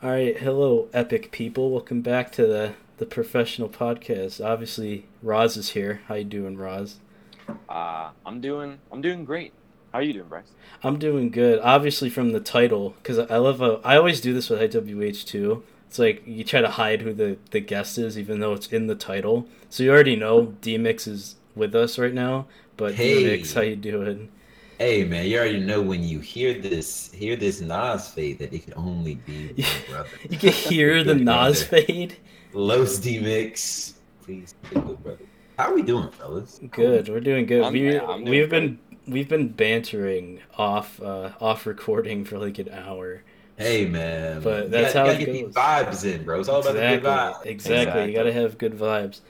All right, hello, epic people. Welcome back to the the professional podcast. Obviously, Roz is here. How you doing, Roz? Uh, I'm doing I'm doing great. How are you doing, Bryce? I'm doing good. Obviously, from the title, because I love. A, I always do this with IWH too. It's like you try to hide who the the guest is, even though it's in the title. So you already know Deemix is with us right now. But Hey. Deemix, how you doing? Hey man, you already know when you hear this, hear this Nas fade that it can only be my brother. You can hear the Nas brother. fade. Los Deemix, please, good brother. How are we doing, fellas? Good, we're doing good. I'm- we I'm doing we've been we've been bantering off uh, off recording for like an hour. Hey man, But You that's gotta- how you it gotta get goes. vibes in, bro. It's all about the good vibes. Exactly, exactly. You gotta have good vibes.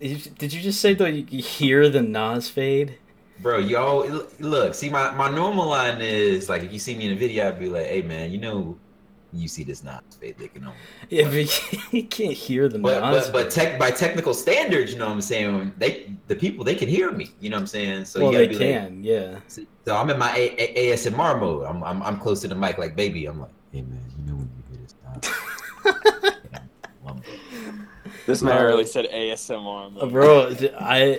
Did you- did you just say though you you hear the Nas fade? Bro, y'all look, see my, my normal line is like if you see me in a video, I'd be like, hey man, you know you see this Nas fade, they can only Yeah, but you- you can't hear the but but, but tech by technical standards, you know what I'm saying? They the people they can hear me, you know what I'm saying? So well, you they gotta be like, can, yeah. So I'm in my A- A- ASMR mode. I'm, I'm I'm close to the mic, like baby. I'm like, hey man, you know when you hear this now. This man really said ASMR. Man. Bro, d- I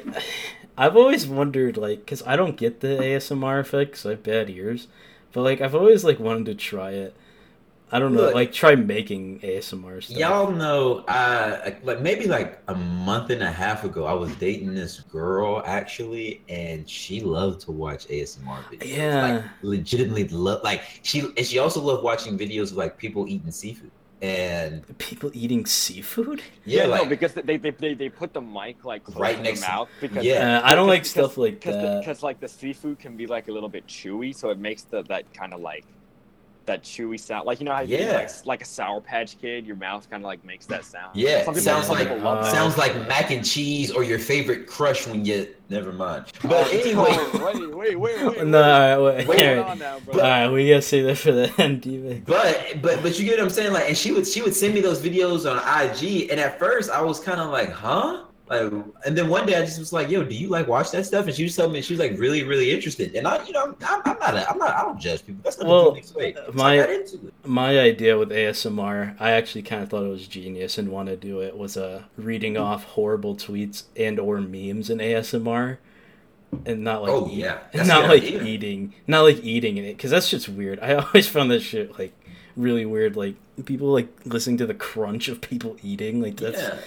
I've always wondered like cuz I don't get the ASMR effect 'cause I have bad ears. But like I've always like wanted to try it. I don't know, Look. like try making ASMR stuff. Y'all know, uh, like maybe like a month and a half ago, I was dating this girl actually, and she loved to watch ASMR videos. Yeah. like legitimately love. Like she and she also loved watching videos of like people eating seafood. And People eating seafood? yeah, no, like because they, they they they put the mic like close Right to next the to- mouth because Yeah. Uh, I don't like because- stuff like because that. because like the seafood can be like a little bit chewy, so it makes the that kind of like that chewy sound. Like you know how you Yeah. like like a sour patch kid, your mouth kind of like makes that sound. Yeah, Some people- sounds some like people love that. sounds like mac and cheese or your favorite crush when you. Never mind. Oh, but Oh, anyway, wait, wait, wait, wait. No, all right, wait, Wait, all Hold right. on now, bro. All right, we gotta say that for the end, Deemix. But but but you get what I'm saying, like, and she would she would send me those videos on IG, and at first I was kind of like, huh, like, and then one day I just was like, yo, do you like watch that stuff? And she was telling me she was like really really interested, and I you know I'm, I'm not a, I'm not I don't judge people. That's not Well, the. So my- I got into it. My idea with ASMR, I actually kind of thought it was genius and want to do it, was uh, reading off horrible tweets and or memes in ASMR, and not like Oh, yeah. That's not like idea. eating, not like eating in it, because that's just weird. I always found that shit like really weird. Like people like listening to the crunch of people eating, like that's yeah.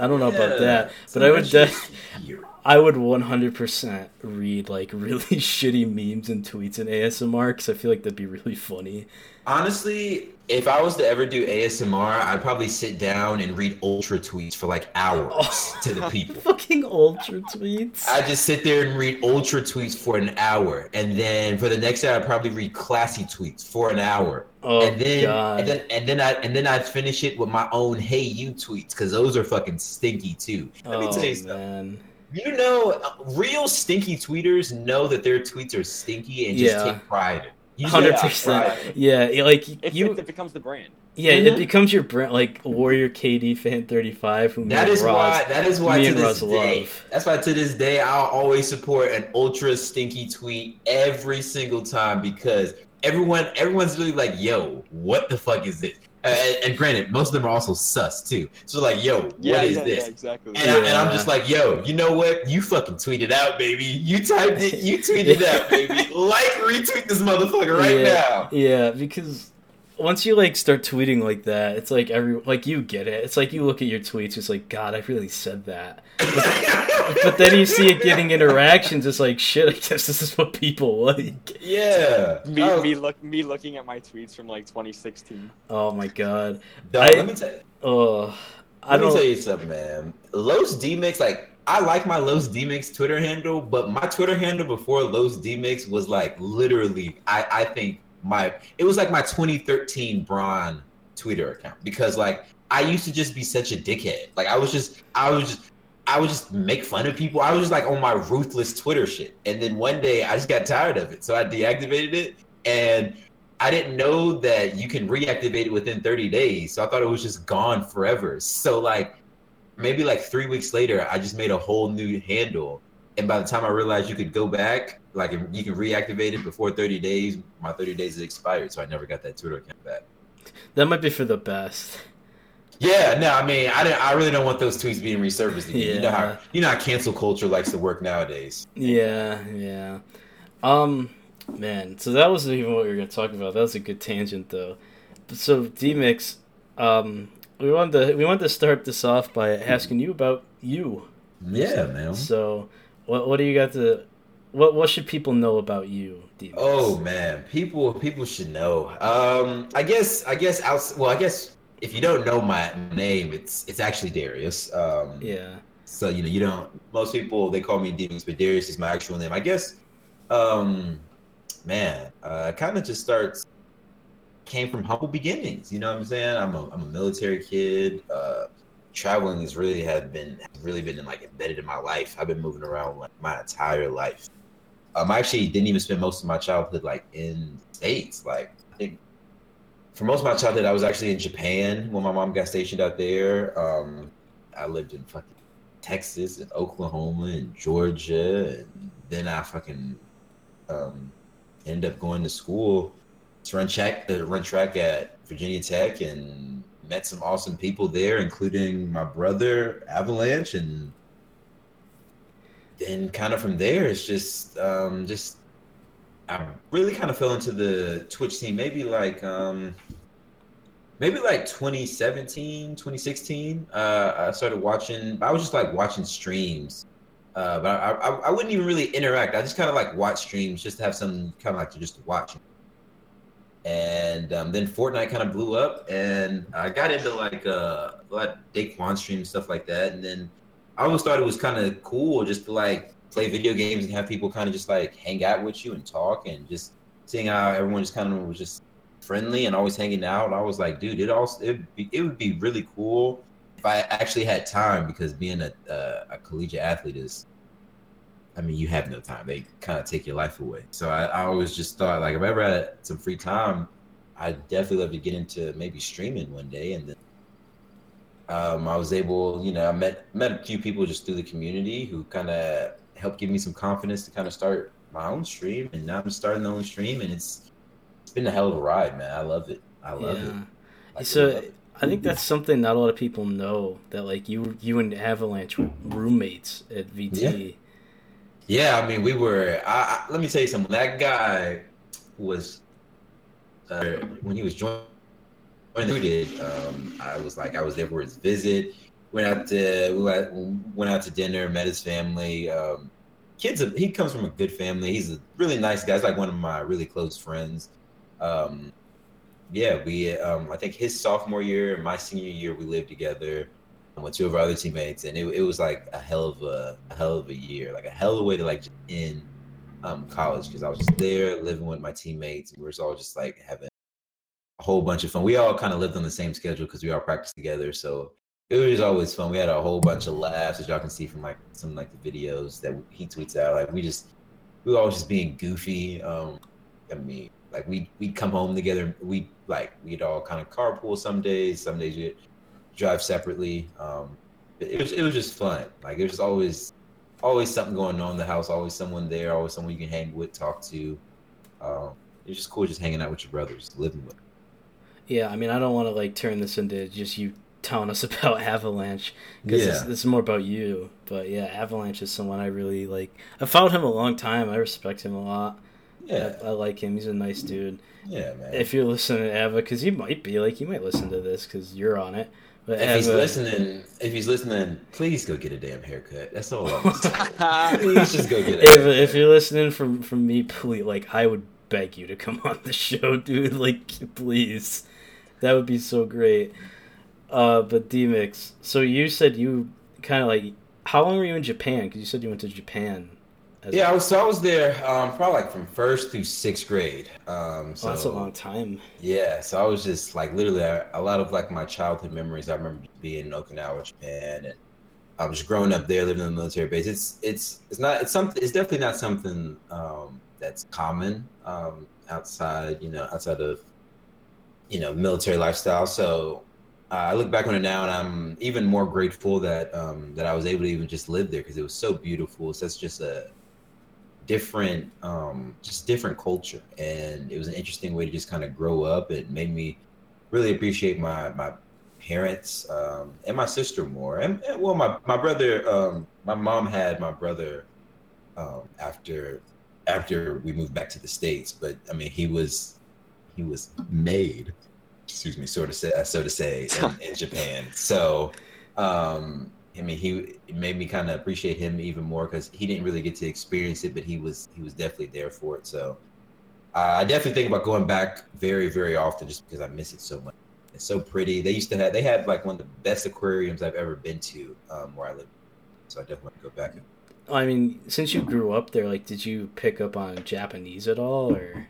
I don't know about that, but I would def- I would 100% read like really shitty memes and tweets in ASMR because I feel like that'd be really funny. Honestly, if I was to ever do ASMR, I'd probably sit down and read ultra tweets for like hours oh. to the people. Fucking ultra tweets. I just sit there and read ultra tweets for an hour, and then for the next hour, I'd probably read classy tweets for an hour, oh and then god. and then and then I and then I'd finish it with my own "Hey You" tweets because those are fucking stinky too. Let me oh tell you something. You know, real stinky tweeters know that their tweets are stinky and just Yeah. take pride. in it. You just Hundred percent. Yeah, like It, you. it, it becomes the brand. Yeah, Mhm. it becomes your brand, like Warrior KD fan thirty five. Who That me is and Roz- why. That is why me to and this Roz day. love. That's why to this day I'll always support an ultra stinky tweet every single time because everyone everyone's really like, "Yo, what the fuck is this?" Uh, and, and granted, most of them are also sus too. So like, "Yo, what is Yeah, yeah, this?" yeah, exactly. And, I, and I'm just like, "Yo, you know what? You fucking tweeted out, baby. You typed it. You tweeted out, baby. Like, retweet this motherfucker right Yeah. now." Yeah, because once you like start tweeting like that, it's like every like you get it. It's like you look at your tweets, it's like God, I really said that. But then you see it getting interactions. It's like shit. I guess this is what people like. yeah. me, Oh, me look me looking at my tweets from like 2016. Oh my god. dog, I- let me tell you. Oh, I Let me don't. tell you something, man. Los Deemix, like, I like my Los Deemix Twitter handle, but my Twitter handle before Los Deemix was like literally, I, I think my, it was like my 2013 Braun Twitter account because like I used to just be such a dickhead. Like I was just, I was just, I would just make fun of people. I was just like on my ruthless Twitter shit. And then one day I just got tired of it. So I deactivated it and I didn't know that you can reactivate it within 30 days. So I thought it was just gone forever. So like maybe like three weeks later, I just made a whole new handle. And by the time I realized you could go back, like you can reactivate it before 30 days, my 30 days is expired. So I never got that Twitter account back. that might be for the best. Yeah, no, I mean, I didn't, I really don't want those tweets being resurfaced again. You know Yeah. how you know how cancel culture likes to work nowadays. Yeah, yeah. Um, man, so that wasn't even what we were gonna talk about. That was a good tangent, though. So Deemix, um, we wanted to we wanted to start this off by asking you about you. Yeah, man. So, what what do you got to? What what should people know about you, Deemix? Oh man, people people should know. Um, I guess I guess outs- well, I guess if you don't know my name, it's it's actually Darius. Um, yeah, So you know, you don't. Most people they call me Deemix, but Darius is my actual name. I guess. Um, man, uh, kind of just starts. Came from humble beginnings. You know what I'm saying? I'm a I'm a military kid. Uh, traveling has really have been really been like embedded in my life. I've been moving around like my entire life. Um, I actually didn't even spend most of my childhood like in states. Like I think for most of my childhood, I was actually in Japan when my mom got stationed out there. Um, I lived in fucking Texas and Oklahoma and Georgia, and then I fucking um, ended up going to school to run track to run track at Virginia Tech and met some awesome people there, including my brother Avalanche, and then kind of from there, it's just um, just I really kind of fell into the Twitch scene. Maybe like um, maybe like 2017 2016 uh i started watching i was just like watching streams uh but i i, I wouldn't even really interact i just kind of like watch streams just to have something kind of like to just watch and um, then Fortnite kind of blew up, and I got into like uh, like Daequan stream stuff like that, and then I always thought it was kind of cool just to like play video games and have people kind of just like hang out with you and talk, and just seeing how everyone just kind of was just friendly and always hanging out. I was like, dude, it also it be, it would be really cool if I actually had time because being a a collegiate athlete is, I mean, you have no time. They kind of take your life away. So I, I always just thought like if I ever had some free time, I'd definitely love to get into maybe streaming one day. And then um, I was able, you know, I met met a few people just through the community who kind of helped give me some confidence to kind of start my own stream. And now I'm starting my own stream, and it's it's been a hell of a ride, man. I love it. I love it. I So love it. I think that's something not a lot of people know that like you you and Avalanche were roommates at VT. Yeah, I mean, we were. I, I, let me tell you something. That guy was uh, when he was joining. Did, um, I was like, I was there for his visit. Went out to we went, out to dinner, met his family. Um, kids, he comes from a good family. He's a really nice guy. He's like one of my really close friends. Um, yeah, we. Um, I think his sophomore year and my senior year, we lived together with two of our other teammates, and it, it was like a hell of a, a hell of a year, like a hell of a way to like end um, college because I was just there living with my teammates. We were all just like having a whole bunch of fun. We all kind of lived on the same schedule because we all practiced together, so it was always fun. We had a whole bunch of laughs, as y'all can see from like some like the videos that he tweets out. Like we just we were always just being goofy. Um, I mean, like we we'd come home together. We like we'd all kind of carpool some days. Some days we drive separately. Um, it, was it was just fun. Like just always always something going on in the house. Always someone there. Always someone you can hang with, talk to. Um, it's just cool just hanging out with your brothers, living with. Them. Yeah, I mean, I don't want to like turn this into just you telling us about Avalanche because this, Yeah. this is more about you. But yeah, Avalanche is someone I really like. I followed him a long time. I respect him a lot. Yeah, I, I like him. He's a nice dude. yeah, man. If you're listening to Ava, because you might be like, you might listen to this because you're on it. But If he's listening, if he's listening, please go get a damn haircut. That's all I'm saying. please just go get a if, haircut. if you're listening from from me, please, like I would beg you to come on the show, dude. Like, please, that would be so great. Uh, but Deemix, so you said you kind of like, how long were you in Japan? Because you said you went to Japan. as Yeah, I was so I was there um, probably like from first through sixth grade. Um, so Oh, that's a long time. Yeah, so I was just like literally a, a lot of like my childhood memories. I remember being in Okinawa, Japan, and I was growing up there, living in the military base. It's it's it's not it's something. It's definitely not something um, that's common um, outside. You know, outside of you know military lifestyle. So uh, I look back on it now, and I'm even more grateful that um, that I was able to even just live there because it was so beautiful. So it's just a different um just different culture and it was an interesting way to just kind of grow up it made me really appreciate my my parents um, and my sister more. And, and, well, my my brother, um, my mom had my brother um, after after we moved back to the states. But I mean, he was he was made, excuse me, sort of say, so to say, in, in Japan. So, um, I mean, he made me kind of appreciate him even more because he didn't really get to experience it, but he was he was definitely there for it. So, uh, I definitely think about going back very very often just because I miss it so much. It's so pretty. They used to have they had like one of the best aquariums I've ever been to um, where I live. So I definitely want to go back. I mean, since you grew up there, like, did you pick up on Japanese at all, or?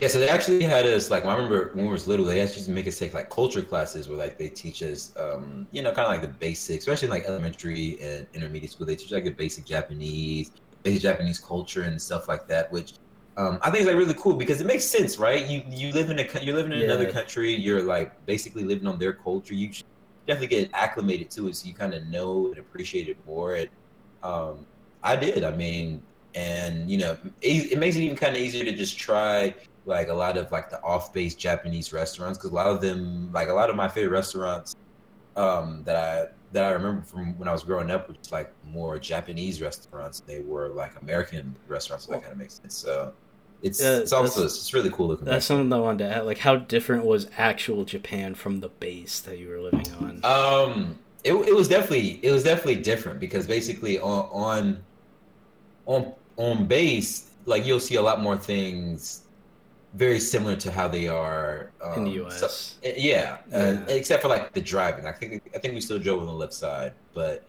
Yeah, so they actually had us like I remember when we was little, they actually make us take like culture classes where like they teach us, um, you know, kind of like the basics, especially like elementary and intermediate school. They teach like a basic Japanese, basic Japanese culture and stuff like that, which um, I think it's like really cool because it makes sense, right? You you live in a you're living in yeah. another country, you're like basically living on their culture. You definitely get acclimated to it, so you kind of know and appreciate it more. And um, I did. I mean, and you know, it, it makes it even kind of easier to just try like a lot of like the off-base Japanese restaurants because a lot of them, like a lot of my favorite restaurants um, that I that I remember from when I was growing up, was like more Japanese restaurants. They were like American restaurants. So that kind of makes sense. So it's yeah, it's also it's really cool looking. That's something I wanted to add. Like, how different was actual Japan from the base that you were living on? Um, it, it was definitely it was definitely different because basically on on on on base, like you'll see a lot more things very similar to how they are um, in the U.S. So, eh, yeah, yeah. Uh, except for like the driving. I think I think we still drove on the left side, but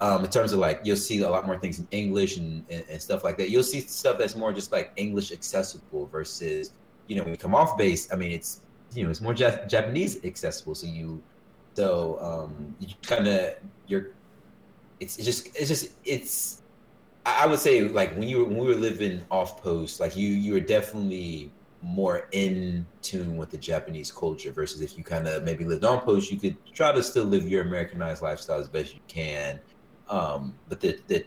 um, in terms of like you'll see a lot more things in English and, and, and, stuff like that. You'll see stuff that's more just like English accessible versus you know when you come off base. I mean, it's you know it's more Jap- Japanese accessible. So you so um, you kind of you're it's, it's just it's just it's I would say like when you were when we were living off post, like you you were definitely more in tune with the Japanese culture versus if you kind of maybe lived on post, you could try to still live your Americanized lifestyle as best you can. Um, but the, the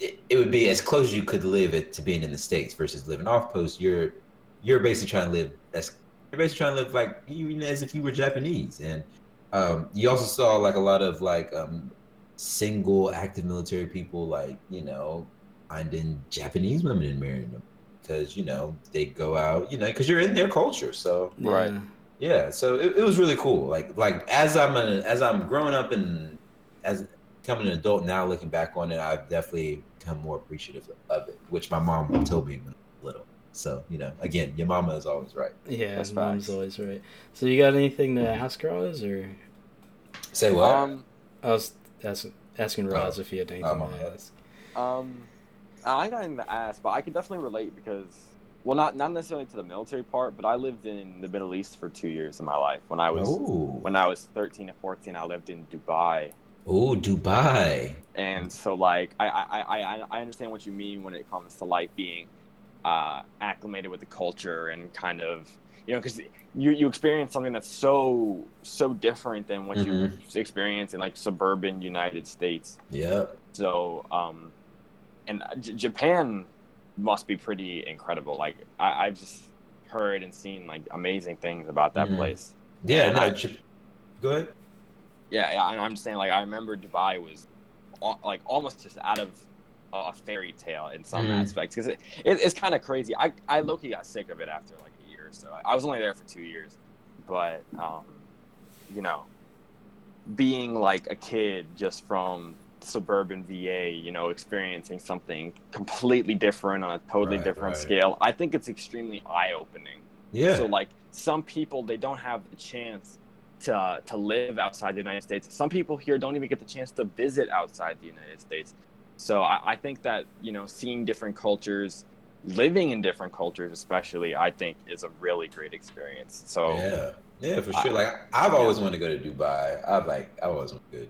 it, it, would be as close as you could live it to being in the states versus living off post. You're you're basically trying to live as you're basically trying to live like even as if you were Japanese. And um, you also saw like a lot of like um, single active military people, like you know, finding Japanese women and marrying them because you know they go out, you know, because you're in their culture. So right, yeah. So it, it, was really cool. Like like as I'm an, as I'm growing up and as becoming an adult now, looking back on it, I've definitely become more appreciative of it, which my mom told me when I was little. So you know, again, your mama is always right. Yeah, That's mom's always right. So you got anything to ask Roz or say what? Um, I was asking asking Roz oh, if he had anything oh, to ask. Um, I got anything to ask, but I can definitely relate because, well, not not necessarily to the military part, but I lived in the Middle East for two years of my life. When I was Ooh. when I was thirteen and fourteen, I lived in Dubai. Oh, Dubai. And so, like, I, I I I understand what you mean when it comes to like being uh, acclimated with the culture and kind of you know because you you experience something that's so so different than what mm-hmm. you experience in like suburban United States. Yeah. So um, and uh, J- Japan must be pretty incredible. Like I, have just heard and seen like amazing things about that mm-hmm. place. Yeah, no, I, go ahead. Yeah, yeah, I'm just saying. Like I remember Dubai was like almost just out of a fairy tale in some mm-hmm. aspects because it, it, it's kind of crazy. I I lowkey got sick of it after like a year or so. I was only there for two years, but um, you know, being like a kid just from suburban VA, you know, experiencing something completely different on a totally right, different right. scale, I think it's extremely eye opening. Yeah. So like some people they don't have the chance to to live outside the United States. Some people here don't even get the chance to visit outside the United States. So I, I think that you know seeing different cultures, living in different cultures, especially, I think is a really great experience. So yeah, yeah, for sure. I, like I've always yeah. wanted to go to Dubai. I've like I always want to go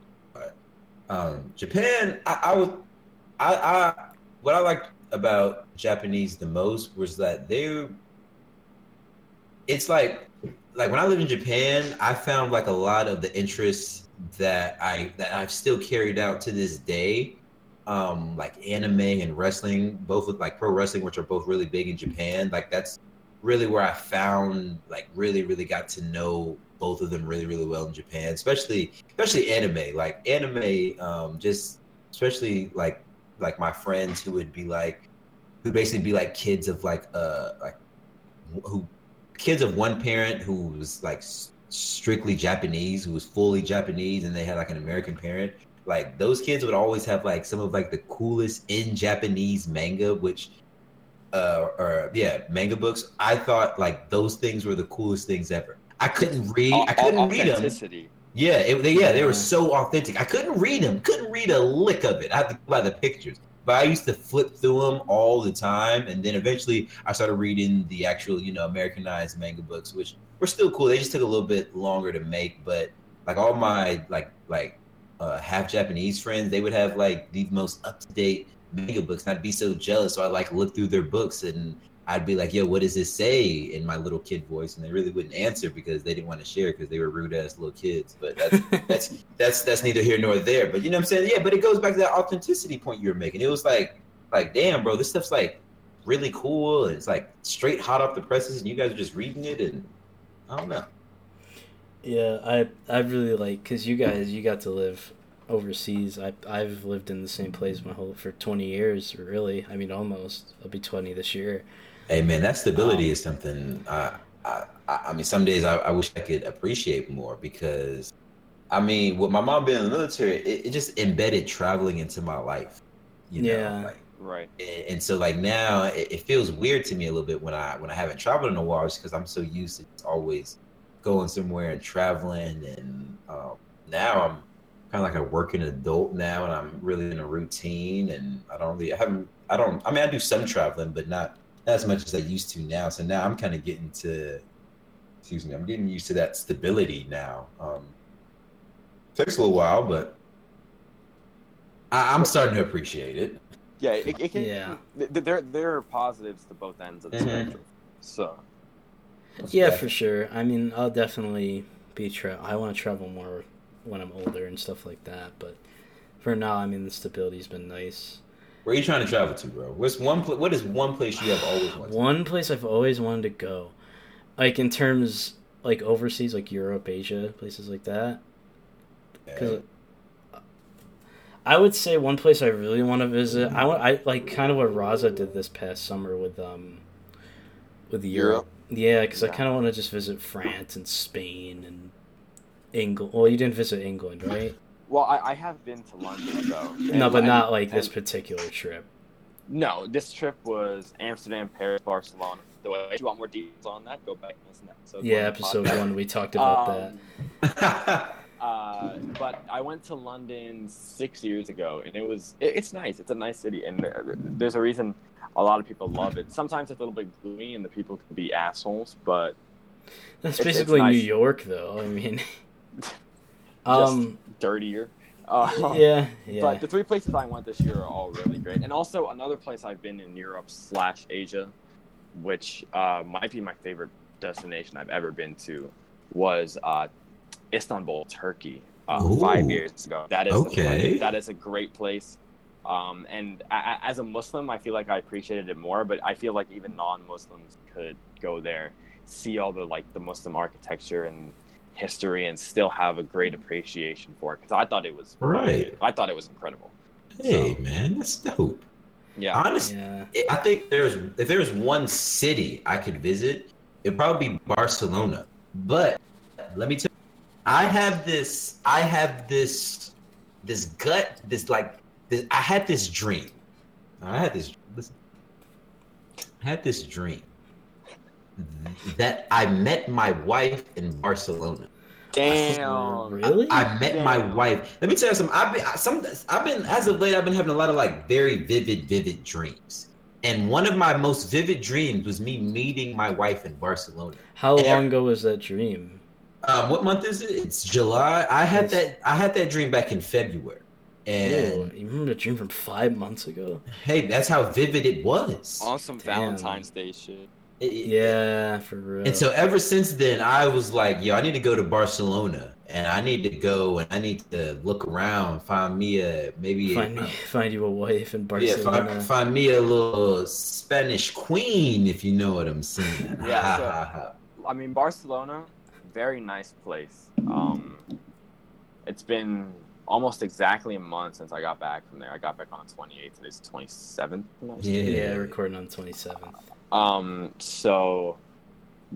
um, Japan, I, I was, I, I, what I liked about Japanese the most was that they, it's like, like when I lived in Japan, I found like a lot of the interests that I that I've still carried out to this day, um, like anime and wrestling, both with like pro wrestling, which are both really big in Japan. Like that's really where I found like really really got to know both of them really really well in Japan, especially especially anime. Like anime, um, just especially like like my friends who would be like who basically be like kids of like uh like who kids of one parent who was like strictly Japanese, who was fully Japanese, and they had like an American parent. Like those kids would always have like some of like the coolest in Japanese manga, which uh or yeah manga books. I thought like those things were the coolest things ever. I couldn't read. I couldn't read them. Yeah, it, they, yeah, they were so authentic. I couldn't read them. Couldn't read a lick of it. I had to go by the pictures. But I used to flip through them all the time, and then eventually I started reading the actual, you know, Americanized manga books, which were still cool. They just took a little bit longer to make, but like all my like like uh, half Japanese friends, they would have like the most up to date manga books, and I'd be so jealous. So I like look through their books and I'd be like, "Yo, what does this say?" in my little kid voice, and they really wouldn't answer because they didn't want to share because they were rude ass little kids. But that's that's that's that's neither here nor there. But you know what I'm saying? Yeah, but it goes back to that authenticity point you were making. It was like like damn, bro, this stuff's like really cool and it's like straight hot off the presses, and you guys are just reading it, and I don't know. Yeah, I I really like because you guys you got to live overseas. I I've lived in the same place my whole for twenty years. Really, I mean almost. I'll be twenty this year. Hey man, that stability Um, is something. I, I, I I mean, some days I, I wish I could appreciate more because, I mean, with my mom being in the military, it, it just embedded traveling into my life. You know, Yeah. like, Right. and, and so like now it, it feels weird to me a little bit when I when I haven't traveled in a while, just because I'm so used to always going somewhere and traveling, and um, now I'm kind of like a working adult now, and I'm really in a routine, and I don't really I haven't I don't I mean I do some traveling, but not not as much as I used to now. So now I'm kind of getting to excuse me, I'm getting used to that stability now. Um, takes a little while, but I, I'm starting to appreciate it. Yeah. It, it can. Yeah. th- th- There there are positives to both ends of the Mhm. spectrum. So. Yeah, for sure. I mean, I'll definitely be tra- I want to travel more when I'm older and stuff like that. But for now, I mean, the stability's been nice. Where are you trying to travel to, bro? What's one? Pl- what is one place you have always wanted? to One place I've always wanted to go, like in terms like overseas, like Europe, Asia, places like that. Because I would say one place I really want to visit. I want. I like kind of what Raza did this past summer with um, with Europe. Yeah, because I kind of want to just visit France and Spain and England. Well, you didn't visit England, right? Well, I, I have been to London though. no, but and- not like this particular trip. No, this trip was Amsterdam, Paris, Barcelona. The way if you want more details on that, go back and listen to episode. Yeah, one episode podcast. one we talked about that. Um, uh, but I went to London six years ago, and it was it, it's nice. It's a nice city, and there's a reason a lot of people love it. Sometimes it's a little bit gloomy, and the people can be assholes, but That's it's- it's basically nice. New York, though. I mean, just um, dirtier. Uh, yeah, yeah. But the three places I went this year are all really great, and also another place I've been in Europe slash Asia, which uh, might be my favorite destination I've ever been to, was uh, Istanbul, Turkey. Uh, five years ago. That is Okay. that is a great place. Um, and a- a- as a Muslim, I feel like I appreciated it more. But I feel like even non-Muslims could go there, see all the like the Muslim architecture and history, and still have a great appreciation for it. Because I thought it was Right. I thought it was incredible. hey, man, that's dope. Yeah. Honestly, yeah. I think there's if there's one city I could visit, it'd probably be Barcelona. But let me tell you, I have this, I have this, this gut, this like, this, I had this dream. I had this, listen, I had this dream that I met my wife in Barcelona. Damn. Really? I met my wife. Let me tell you something. I've been some. I've been as of late. I've been having a lot of like very vivid, vivid dreams. And one of my most vivid dreams was me meeting my wife in Barcelona. How and- long ago was that dream? Um, what month is it? It's July. I had Nice. that. I had that dream back in February. And Ew, you remember the dream from five months ago? hey, that's how vivid it was. Awesome Damn. Valentine's Day shit. It- it- Yeah, for real. And so ever since then, I was like, yo, I need to go to Barcelona, and I need to go, and I need to look around, find me a maybe find a, me, find you a wife in Yeah, Barcelona. find, find me a little Spanish queen, if you know what I'm saying. Yeah, so- ha, ha. I mean, Barcelona, very nice place. Um, it's been almost exactly a month since I got back from there. I got back on the 28th. Today's 27th. Yeah. Yeah, recording on twenty seventh. Um, so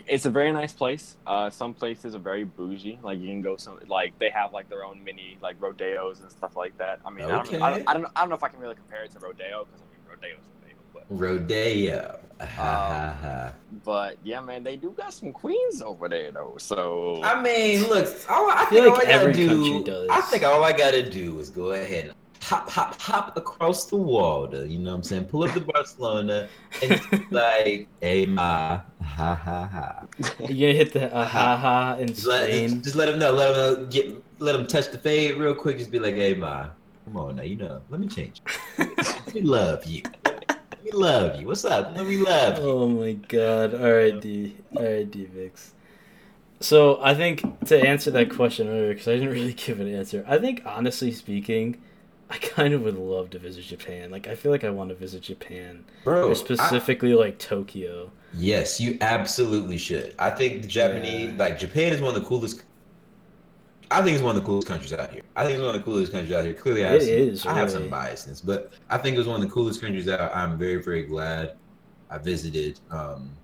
it's a very nice place. Uh, some places are very bougie. Like you can go some like they have like their own mini like rodeos and stuff like that. I mean, I, don't, I, don't, I don't I don't know if I can really compare it to rodeo because I mean rodeo's rodeo, but Rodeo. Ha, ha, Um, but yeah, man, they do got some queens over there though. So I mean, look, all, I feel think like all I gotta every do, does. I think all I gotta do is go ahead and hop, hop, hop across the water. You know what I'm saying? Pull up to Barcelona and like, hey ma, ha ha ha. You gonna hit the uh, ha ha in Just let, just let them know. Let them know, get, let them touch the fade real quick. Just be like, hey ma, come on now. You know, let me change. we love you. We love you. What's up? Let me love you. Oh my god. Alright, D. Alright, Deemix. So I think to answer that question earlier, because I didn't really give an answer, I think honestly speaking, I kind of would love to visit Japan. Like I feel like I want to visit Japan. Bro, or I- specifically like Tokyo. Yes, you absolutely should. I think the Japanese, Yeah. like Japan, is one of the coolest. I think it's one of the coolest countries out here. I think it's one of the coolest countries out here. Clearly, I have, some, is, I have some biasness, but I think it was one of the coolest countries out. I'm very, very glad I visited. Um,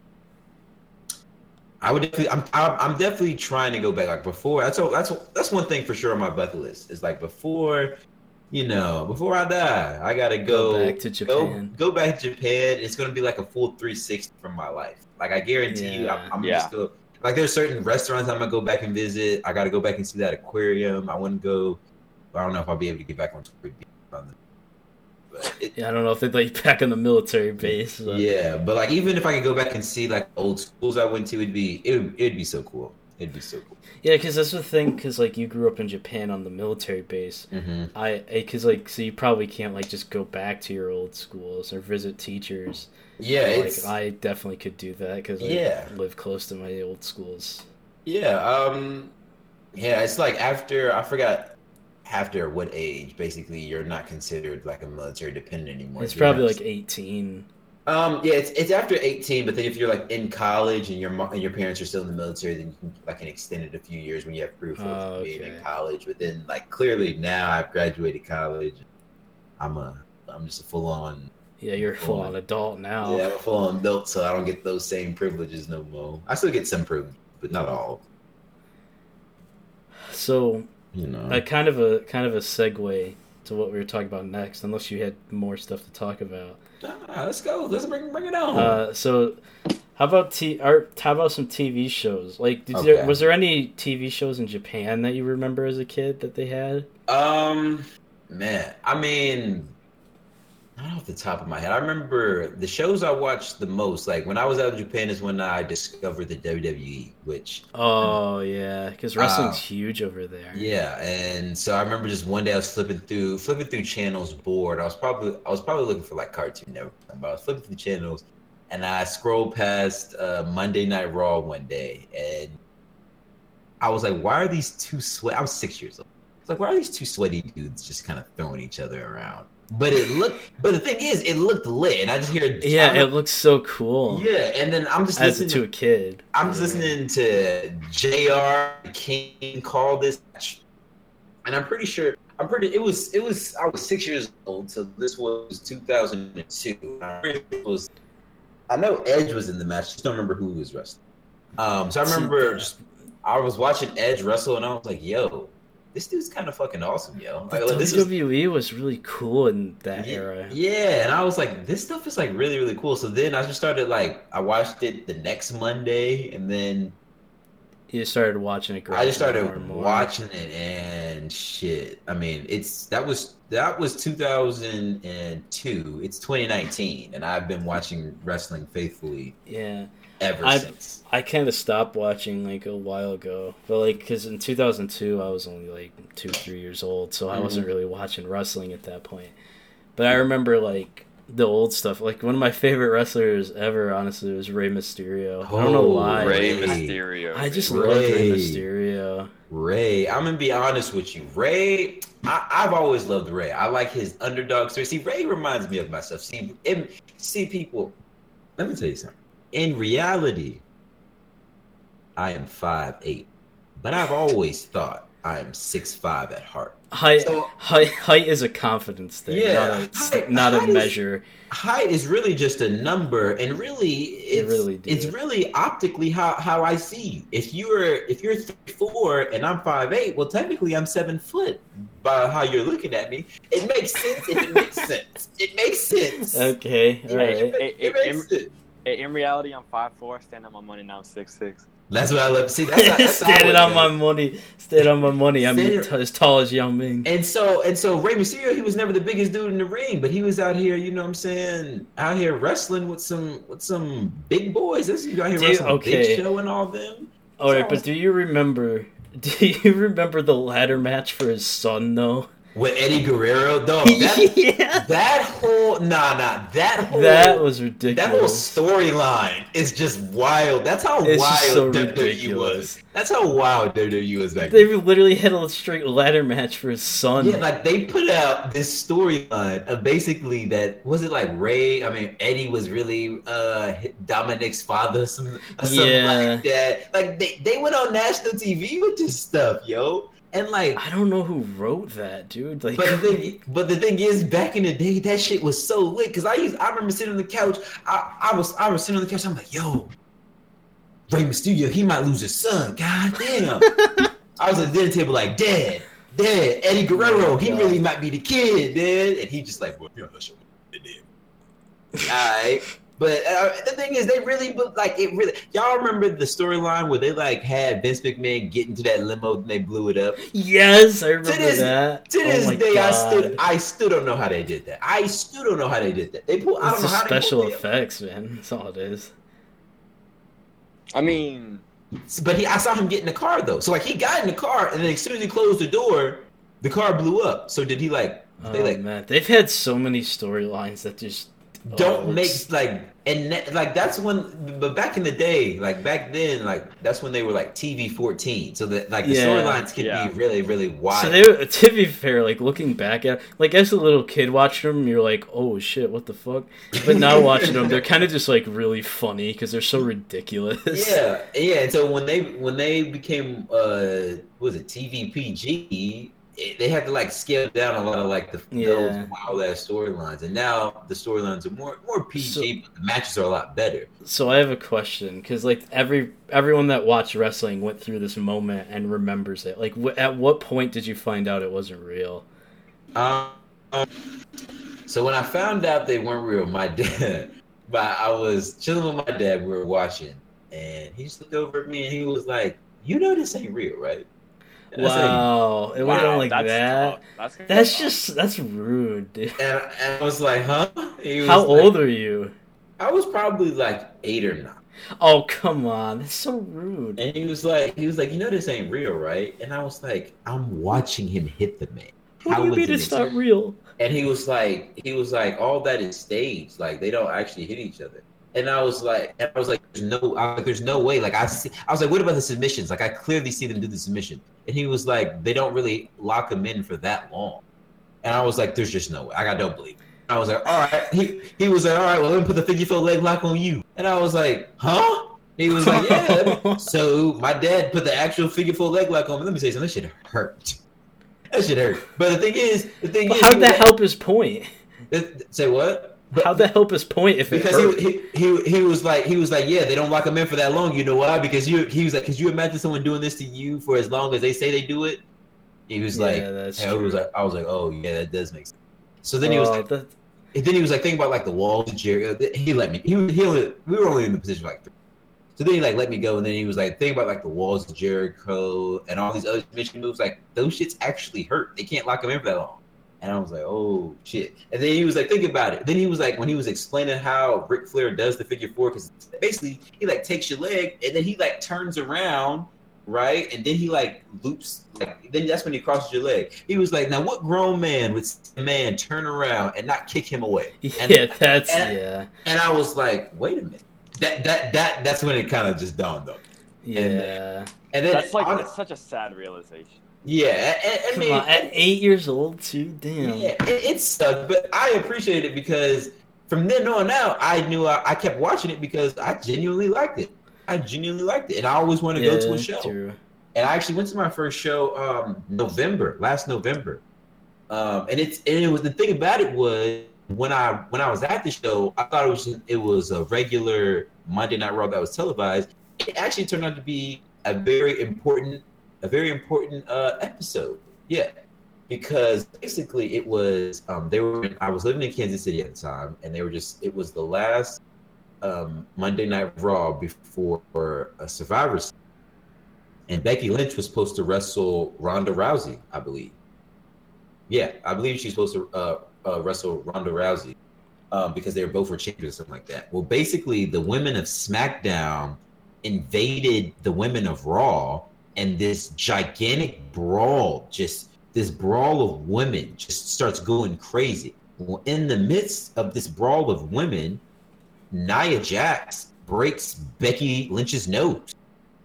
I would definitely, I'm, I'm, definitely trying to go back. Like before, that's all, that's that's one thing for sure on my bucket list. Is like before, you know, before I die, I gotta Go go, back to go Japan. go back to Japan. It's gonna be like a full 360 from my life. Like I guarantee you, I'm, Yeah. I'm Yeah. just go. Like there's certain restaurants I'm gonna go back and visit. I gotta go back and see that aquarium. I want to go. I don't know if I'll be able to get back on Twitter. But it, Yeah, I don't know if they'd let you back on the military base. but- yeah, but like even if I could go back and see like old schools I went to, it'd be it would, it'd be so cool. It'd be so cool. Yeah, because that's the thing. Because like you grew up in Japan on the military base. hmm I because like so you probably can't like just go back to your old schools or visit teachers. Yeah, like I definitely could do that because I Yeah. live close to my old schools. Yeah, um yeah, it's like after I forgot after what age basically you're not considered like a military dependent anymore. It's probably like eighteen. Um yeah, it's it's after 18, but then if you're like in college and your and your parents are still in the military, then you can like an extended a few years when you have proof of Oh, being in college. But then like clearly now I've graduated college. I'm a I'm just a full on Yeah, you're a full on adult now. yeah, I'm a full on adult, so I don't get those same privileges no more. I still get some privileges, but not all. So You know. a kind of a kind of a segue to what we were talking about next, unless you had more stuff to talk about. Ah, let's go. Let's bring bring it on. Uh, so how about t or how about some TV shows? Like, did Okay. there, was there any TV shows in Japan that you remember as a kid that they had? Um, man, I mean, not off the top of my head. I remember the shows I watched the most. Like when I was out in Japan, is when I discovered the WWE, which Oh yeah, because wrestling's Uh, huge over there. yeah. And so I remember just one day I was flipping through flipping through channels, bored. I was probably I was probably looking for like Cartoon Network, but I was flipping through channels, and I scrolled past uh, Monday Night Raw one day, and I was like, why are these two sweat? I was six years old. It's like, why are these two sweaty dudes just kind of throwing each other around? But it looked, but the thing is, it looked lit, and I just hear, Yeah, I'm- it looks so cool. yeah, and then I'm just as listening to a kid. I'm just listening to JR King call this, match, and I'm pretty sure I'm pretty. It was it was I was six years old, so this was 2002. I'm pretty sure it was I know Edge was in the match. Just don't remember who was wrestling. Um, so I remember just I was watching Edge wrestle, and I was like, "Yo, this dude's kind of fucking awesome, yo." Like, like, this was WWE was really cool in that yeah, era. yeah, and I was like, this stuff is like really, really cool. So then I just started like I watched it the next Monday, and then You started watching it. I just started more more. watching it, and shit. I mean, it's that was that was 2002. It's 2019, and I've been watching wrestling faithfully Yeah, ever I've- since. I kind of stopped watching like a while ago, but like because in 2002 I was only like two, three years old, so I wasn't Mhm. really watching wrestling at that point. But I remember like the old stuff. Like one of my favorite wrestlers ever, honestly, was Rey Mysterio. I don't know Oh, why. Rey Ray. Mysterio. I just baby. loved Rey Ray. Mysterio. Rey, I'm gonna be honest with you. Rey, I, I've always loved Rey. I like his underdog story. See, Rey reminds me of myself. See, in, see, people. Let me tell you something. In reality, I am five eight. but I've always thought I'm six five at heart. Height, So- height, height is a confidence thing, Yeah, not a, height- not a height is- measure. Height is really just a number, and really, it's really it's really optically how, how I see you. If you're if you're three four and I'm five eight, well, technically I'm seven foot by how you're looking at me. It makes sense it makes sense. It makes sense. Okay, all Yeah, right. it- It it- makes sense. Hey, in reality, I'm 5'4", stand on my money now, I'm 6'6". That's what I love. To see, that's, how- that's how Standing on my money. Standing on my money. I'm Standing- t- as tall as Yao Ming. And so and so Rey Mysterio, he was never the biggest dude in the ring, but he was out here, you know what I'm saying, out here wrestling with some with some big boys. This is out here Dude, wrestling okay. Big Show and all them. All right, So- but do you remember? Do you remember the ladder match for his son though? With Eddie Guerrero, though. That, yeah, that whole nah nah that whole that was ridiculous. that whole storyline is just wild. That's how It's wild just so WWE ridiculous. was. That's how wild WWE was back They then. literally had a straight ladder match for his son. Yeah, like they put out this storyline of basically that was it like Rey? I mean Eddie was really uh Dominik's father, some or something Yeah. like that. Like they, they went on national TV with this stuff, yo. And like I don't know who wrote that, dude. Like, But the thing, but the thing is, back in the day, that shit was so lit. Cause I used, I remember sitting on the couch. I, I was, I was sitting on the couch. I'm like, yo, Rey Mysterio, he might lose his son. God damn. I was at the dinner table like, Dad, Dad, Eddie oh Guerrero, he God. really might be the kid, Dad. And he just like, well, you're not sure. All right. But uh, the thing is, they really, but like it really. Y'all remember the storyline where they like had Vince McMahon get into that limo and they blew it up? yes, I remember this- that. To Oh this my day, I still, I still don't know how they did that. I still don't know how they did that. They pull, I don't know how special they pulled effects, man. That's all it is. I mean. But he, I saw him get in the car though. So like he got in the car, and then as soon as he closed the door, the car blew up. So did he like? They Oh like man, they've had so many storylines that just don't oh, make like and that, like that's when. But back in the day, like back then, like that's when they were like TV fourteen. So that like the Yeah. storylines could Yeah. be really, really wild So they, were- to be fair, like looking back at, like as a little kid watching them, you're like, oh shit, what the fuck? But now watching them, they're kind of just like really funny because they're so ridiculous. Yeah, yeah. And so when they when they became uh what was it TVPG, it, they had to like scale down a lot of like the Yeah. those wild ass storylines, and now the storylines are more more PG, but the matches are a lot better. So I have a question because like every everyone that watched wrestling went through this moment and remembers it. Like, at what point did you find out it wasn't real? Um, so when I found out they weren't real, my dad, but I was chilling with my dad. We were watching, and he just looked over at me and he was like, "You know this ain't real, right?" And I said, Wow, it went on like that's that. tough. That's, That's just that's rude, dude. and, and I was like, "Huh?" He was How like- old are you? I was probably like eight or nine. Oh come on, that's so rude. And he was like, he was like, you know, this ain't real, right? And I was like, I'm watching him hit the man. What How do you mean it's not real? And he was like, he was like, all that is staged. Like they don't actually hit each other. And I was like, and I was like, there's no, I was like, there's no way. Like I see, I was like, what about the submissions? Like I clearly see them do the submission. And he was like, they don't really lock them in for that long. And I was like, there's just no way. I got no belief. I was like, all right. He he was like, all right. Well, let me put the figure four leg lock on you. And I was like, huh? He was like, yeah. so my dad put the actual figure four leg lock on me. Let me say something. That shit hurt. That shit hurt. But the thing is, the thing But is, how'd that help his point? Say what? But- How'd that help his point if it because hurt? he, he he he was like he was like yeah they don't lock them in for that long. You know why? Because you he was like because you imagine someone doing this to you for as long as they say they do it? He was like yeah, that's I was like I was like oh yeah that does make sense. So then he was Oh, like that- and then he was like thinking about like the walls of Jericho uh, he let me he, he only, we were only in the position for like three. so then he like let me go and then he was like thinking about like the walls of Jericho and all these other submission moves like those shits actually hurt. They can't lock them in for that long and I was like, oh shit. And then he was like, think about it. Then he was like, when he was explaining how Ric Flair does the figure four, because basically he like takes your leg and then he like turns around, right? And then he like loops, like then that's when he crosses your leg. He was like, now what grown man would a man turn around and not kick him away? And- yeah, that's and- yeah, And I was like, wait a minute. That that that that's when it kind of just dawned on. me. yeah. And then That's like hon- that's such a sad realization. Yeah, and, and, Come I mean, on, at eight years old too. Damn. Yeah, it, it sucked, but I appreciate it because from then on out, I knew I, I kept watching it because I genuinely liked it. I genuinely liked it, and I always wanted to go to a show. true. and I actually went to my first show um, November last November, um, and it's and it was the thing about it was when I when I was at the show, I thought it was it was a regular Monday Night Raw that was televised. It actually turned out to be a very important a very important uh, episode. Yeah, because basically it was um, they were I was living in Kansas City at the time, and they were just it was the last um, Monday Night Raw before a Survivor, Series. and Becky Lynch was supposed to wrestle Ronda Rousey, I believe. Yeah, I believe she's supposed to uh, uh, wrestle Ronda Rousey um, because they were both were champions or something like that. Well, basically, the women of SmackDown invaded the women of Raw, and this gigantic brawl just this brawl of women just starts going crazy. Well, in the midst of this brawl of women, Nia Jax breaks Becky Lynch's nose,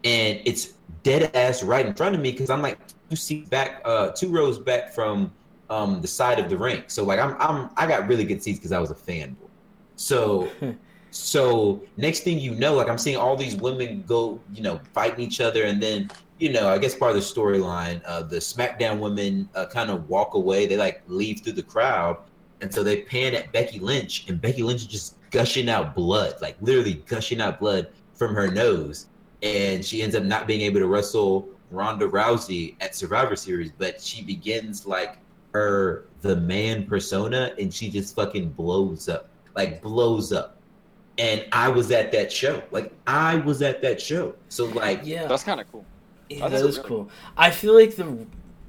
and it's dead ass right in front of me because I'm like two seats back, uh, two rows back from um, the side of the ring. So like I'm I'm I got really good seats because I was a fanboy. So so next thing you know, like I'm seeing all these women go, you know, fighting each other, and then you know, I guess part of the storyline, uh, the SmackDown women uh, kind of walk away. They like leave through the crowd, and so they pan at Becky Lynch, and Becky Lynch is just gushing out blood, like literally gushing out blood from her nose, and she ends up not being able to wrestle Ronda Rousey at Survivor Series, but she begins like her the man persona, and she just fucking blows up, like blows up. And I was at that show, like I was at that show, so like Yeah, That's kind of cool. Yeah that's that is really- cool. I feel like the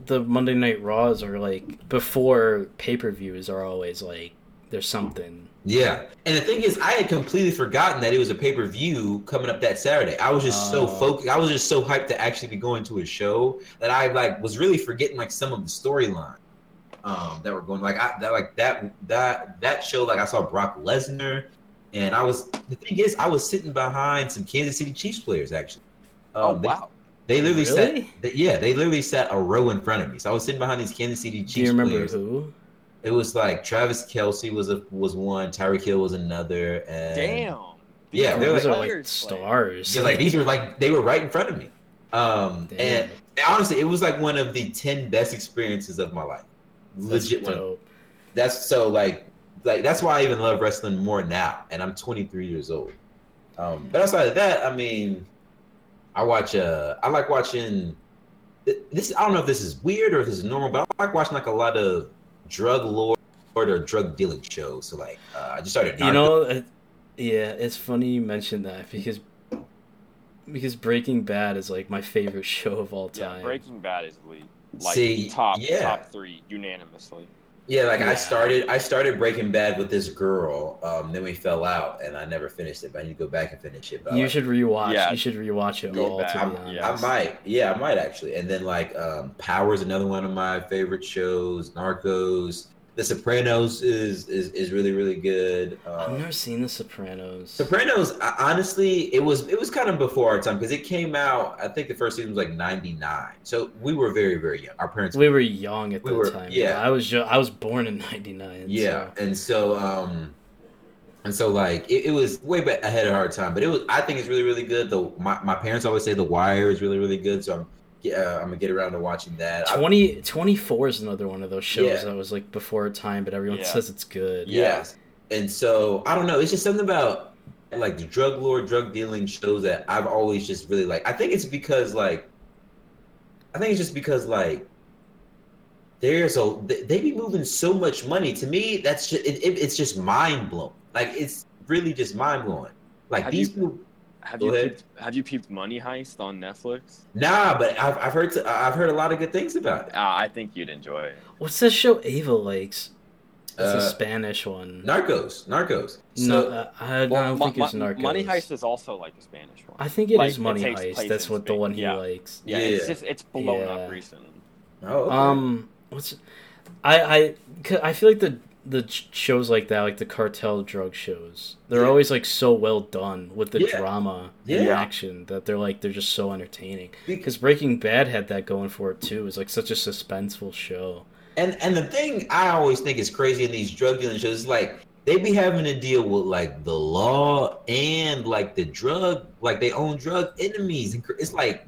the Monday Night Raws are like before pay per views are always like there's something. Yeah, and the thing is, I had completely forgotten that it was a pay per view coming up that Saturday. I was just so Oh. focused. I was just so hyped to actually be going to a show that I like was really forgetting like some of the storyline um, that were going. Like I that like that that that show. Like I saw Brock Lesnar, and I was the thing is, I was sitting behind some Kansas City Chiefs players actually. Oh Um, they- wow. They, literally Really? sat. They, yeah, they literally sat a row in front of me. So I was sitting behind these Kansas City Chiefs Do you remember players. who? It was like Travis Kelce was a was one, Tyreek Hill was another, and Damn. Yeah, Oh, they're those like- are like stars. Yeah, like these were like they were right in front of me. Um, Damn. and honestly, it was like one of the ten best experiences of my life. That's Legit one. That's so like like that's why I even love wrestling more now, and I'm 23 years old. Um, but outside of that, I mean, I watch. Uh, I like watching. This I don't know if this is weird or if this is normal, but I like watching like a lot of drug lord or drug dealing shows. So like, uh, I just started. You know, it, yeah, it's funny you mentioned that because because Breaking Bad is like my favorite show of all time. Yeah, time. Breaking Bad is the like See, top yeah. top three unanimously. Yeah, like Yeah. I started I started Breaking Bad with this girl. Um, then we fell out, and I never finished it. But I need to go back and finish it. But you like, should rewatch. Yeah. You should rewatch it Go all. back. To be I, yeah. I might, yeah, I might actually. And then like um, Power is another one of my favorite shows. Narcos, The Sopranos is is is really really good. I've Um, never seen The Sopranos. Sopranos, I- honestly, it was it was kind of before our time because it came out. I think the first season was like '99, so we were very very young. Our parents we were young at We that were- time. yeah. I was I was born in '99. Yeah, and so um, and so like it, it was way back ahead of our time, but it was. I think it's really really good. Though my, my parents always say The Wire is really really good, so I'm yeah uh, I'm gonna get around to watching that. I- 20, 24 is another one of those shows Yeah. that was like before time, but everyone Yeah. says it's good. Yeah, And so I don't know. It's just something about like the drug lord, drug dealing shows that I've always just really like. I think it's because like, I think it's just because like, there's a they they be moving so much money. To me, that's just it, it- it's just mind blowing. Like it's really just mind blowing. Like Have these you- people. Have Go you ahead. peeped, have you peeped Money Heist on Netflix? Nah, but I've, I've heard I've heard a lot of good things about it. Uh, I think you'd enjoy it. What's that show Ava likes? It's Uh, a Spanish one. Narcos, Narcos. So no, uh, I, I don't Mo- think it's Narcos. Money Heist is also like a Spanish one. I think it is Like, it Money takes Heist. That's in what the one he Yeah. likes. yeah, it's Yeah. just it's blown Yeah. up recently. oh, okay. Um, what's I I 'cause I feel like the the shows like that, like the cartel drug shows, they're Yeah. always like so well done with the Yeah. drama and Yeah. action that they're like they're just so entertaining. Because Breaking Bad had that going for it too. It's like such a suspenseful show. And and the thing I always think is crazy in these drug dealing shows is like they be having to deal with like the law and like the drug, like they own drug enemies. And it's like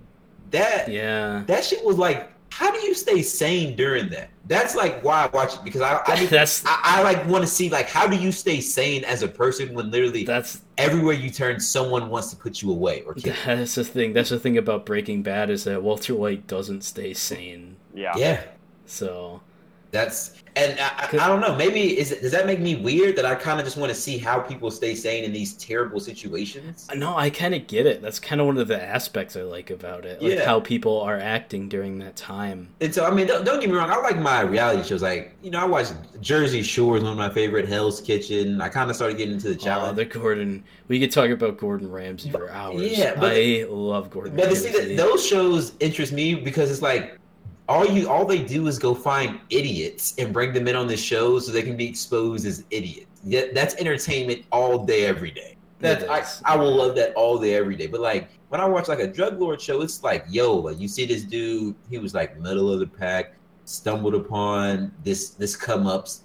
that Yeah. that shit was like, how do you stay sane during that? That's like why I watch it because I I, need- That's I, I like want to see like how do you stay sane as a person when literally that's everywhere you turn someone wants to put you away or kill. you. that's the thing. That's the thing about Breaking Bad is that Walter White doesn't stay sane. Yeah. Yeah, So that's and I, I, don't know. Maybe is it, does that make me weird that I kind of just want to see how people stay sane in these terrible situations? Uh, no, I kind of get it. That's kind of one of the aspects I like about it, like Yeah. how people are acting during that time. And so I mean, don't, don't get me wrong. I like my reality shows. Like you know, I watch Jersey Shore is one of my favorite. Hell's Kitchen. I kind of started getting into the Oh, challenge. the Gordon. We could talk about Gordon Ramsay for hours. yeah, but I love Gordon But to Ramsay. see that those shows interest me because it's like all you all they do is go find idiots and bring them in on the show so they can be exposed as idiots. Yeah, that's entertainment all day, every day. That's I. I will love that all day, every day. But like when I watch like a drug lord show, it's like, yo, like you see this dude, he was like middle of the pack, stumbled upon this this come ups,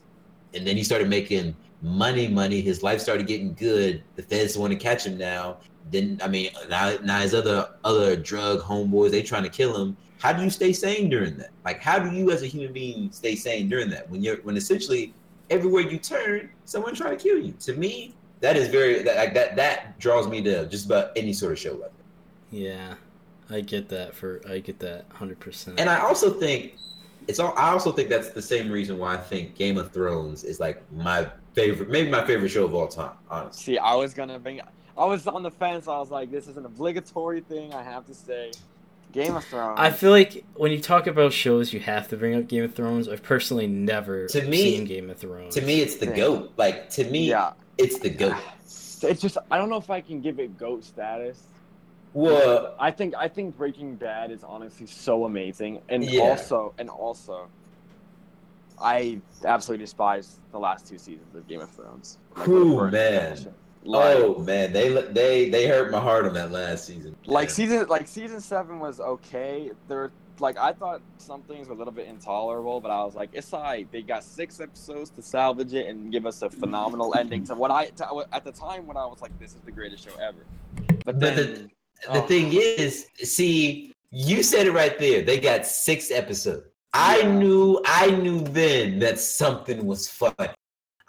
and then he started making money, money. His life started getting good. The feds want to catch him now. Then I mean, now, now his other other drug homeboys they trying to kill him. How do you stay sane during that? Like, how do you as a human being stay sane during that when you're when essentially everywhere you turn, someone trying to kill you? To me, that is very that like that that draws me to just about any sort of show like that. Yeah, I get that. For I get that hundred percent. And I also think it's all. I also think that's the same reason why I think Game of Thrones is like my favorite, maybe my favorite show of all time. Honestly, See, I was gonna bring. I was on the fence. I was like, this is an obligatory thing. I have to say, Game of Thrones. I feel like when you talk about shows, you have to bring up Game of Thrones. I've personally never To me- seen Game of Thrones. to me, it's the Same. goat. Like to me, yeah. it's the goat. It's just I don't know if I can give it goat status. Well, I think I think Breaking Bad is honestly so amazing, and Yeah. also and also, I absolutely despise the last two seasons of Game of Thrones. Like, Ooh, man. finish. Like, oh man, they they they hurt my heart on that last season. like Man. season like season seven was okay. There like I thought some things were a little bit intolerable, but I was like, it's alright. They got six episodes to salvage it and give us a phenomenal ending to what I to, at the time when I was like, this is the greatest show ever. But But then the- The oh. thing is, see, you said it right there. They got six episodes. I Yeah. knew, I knew then that something was funny.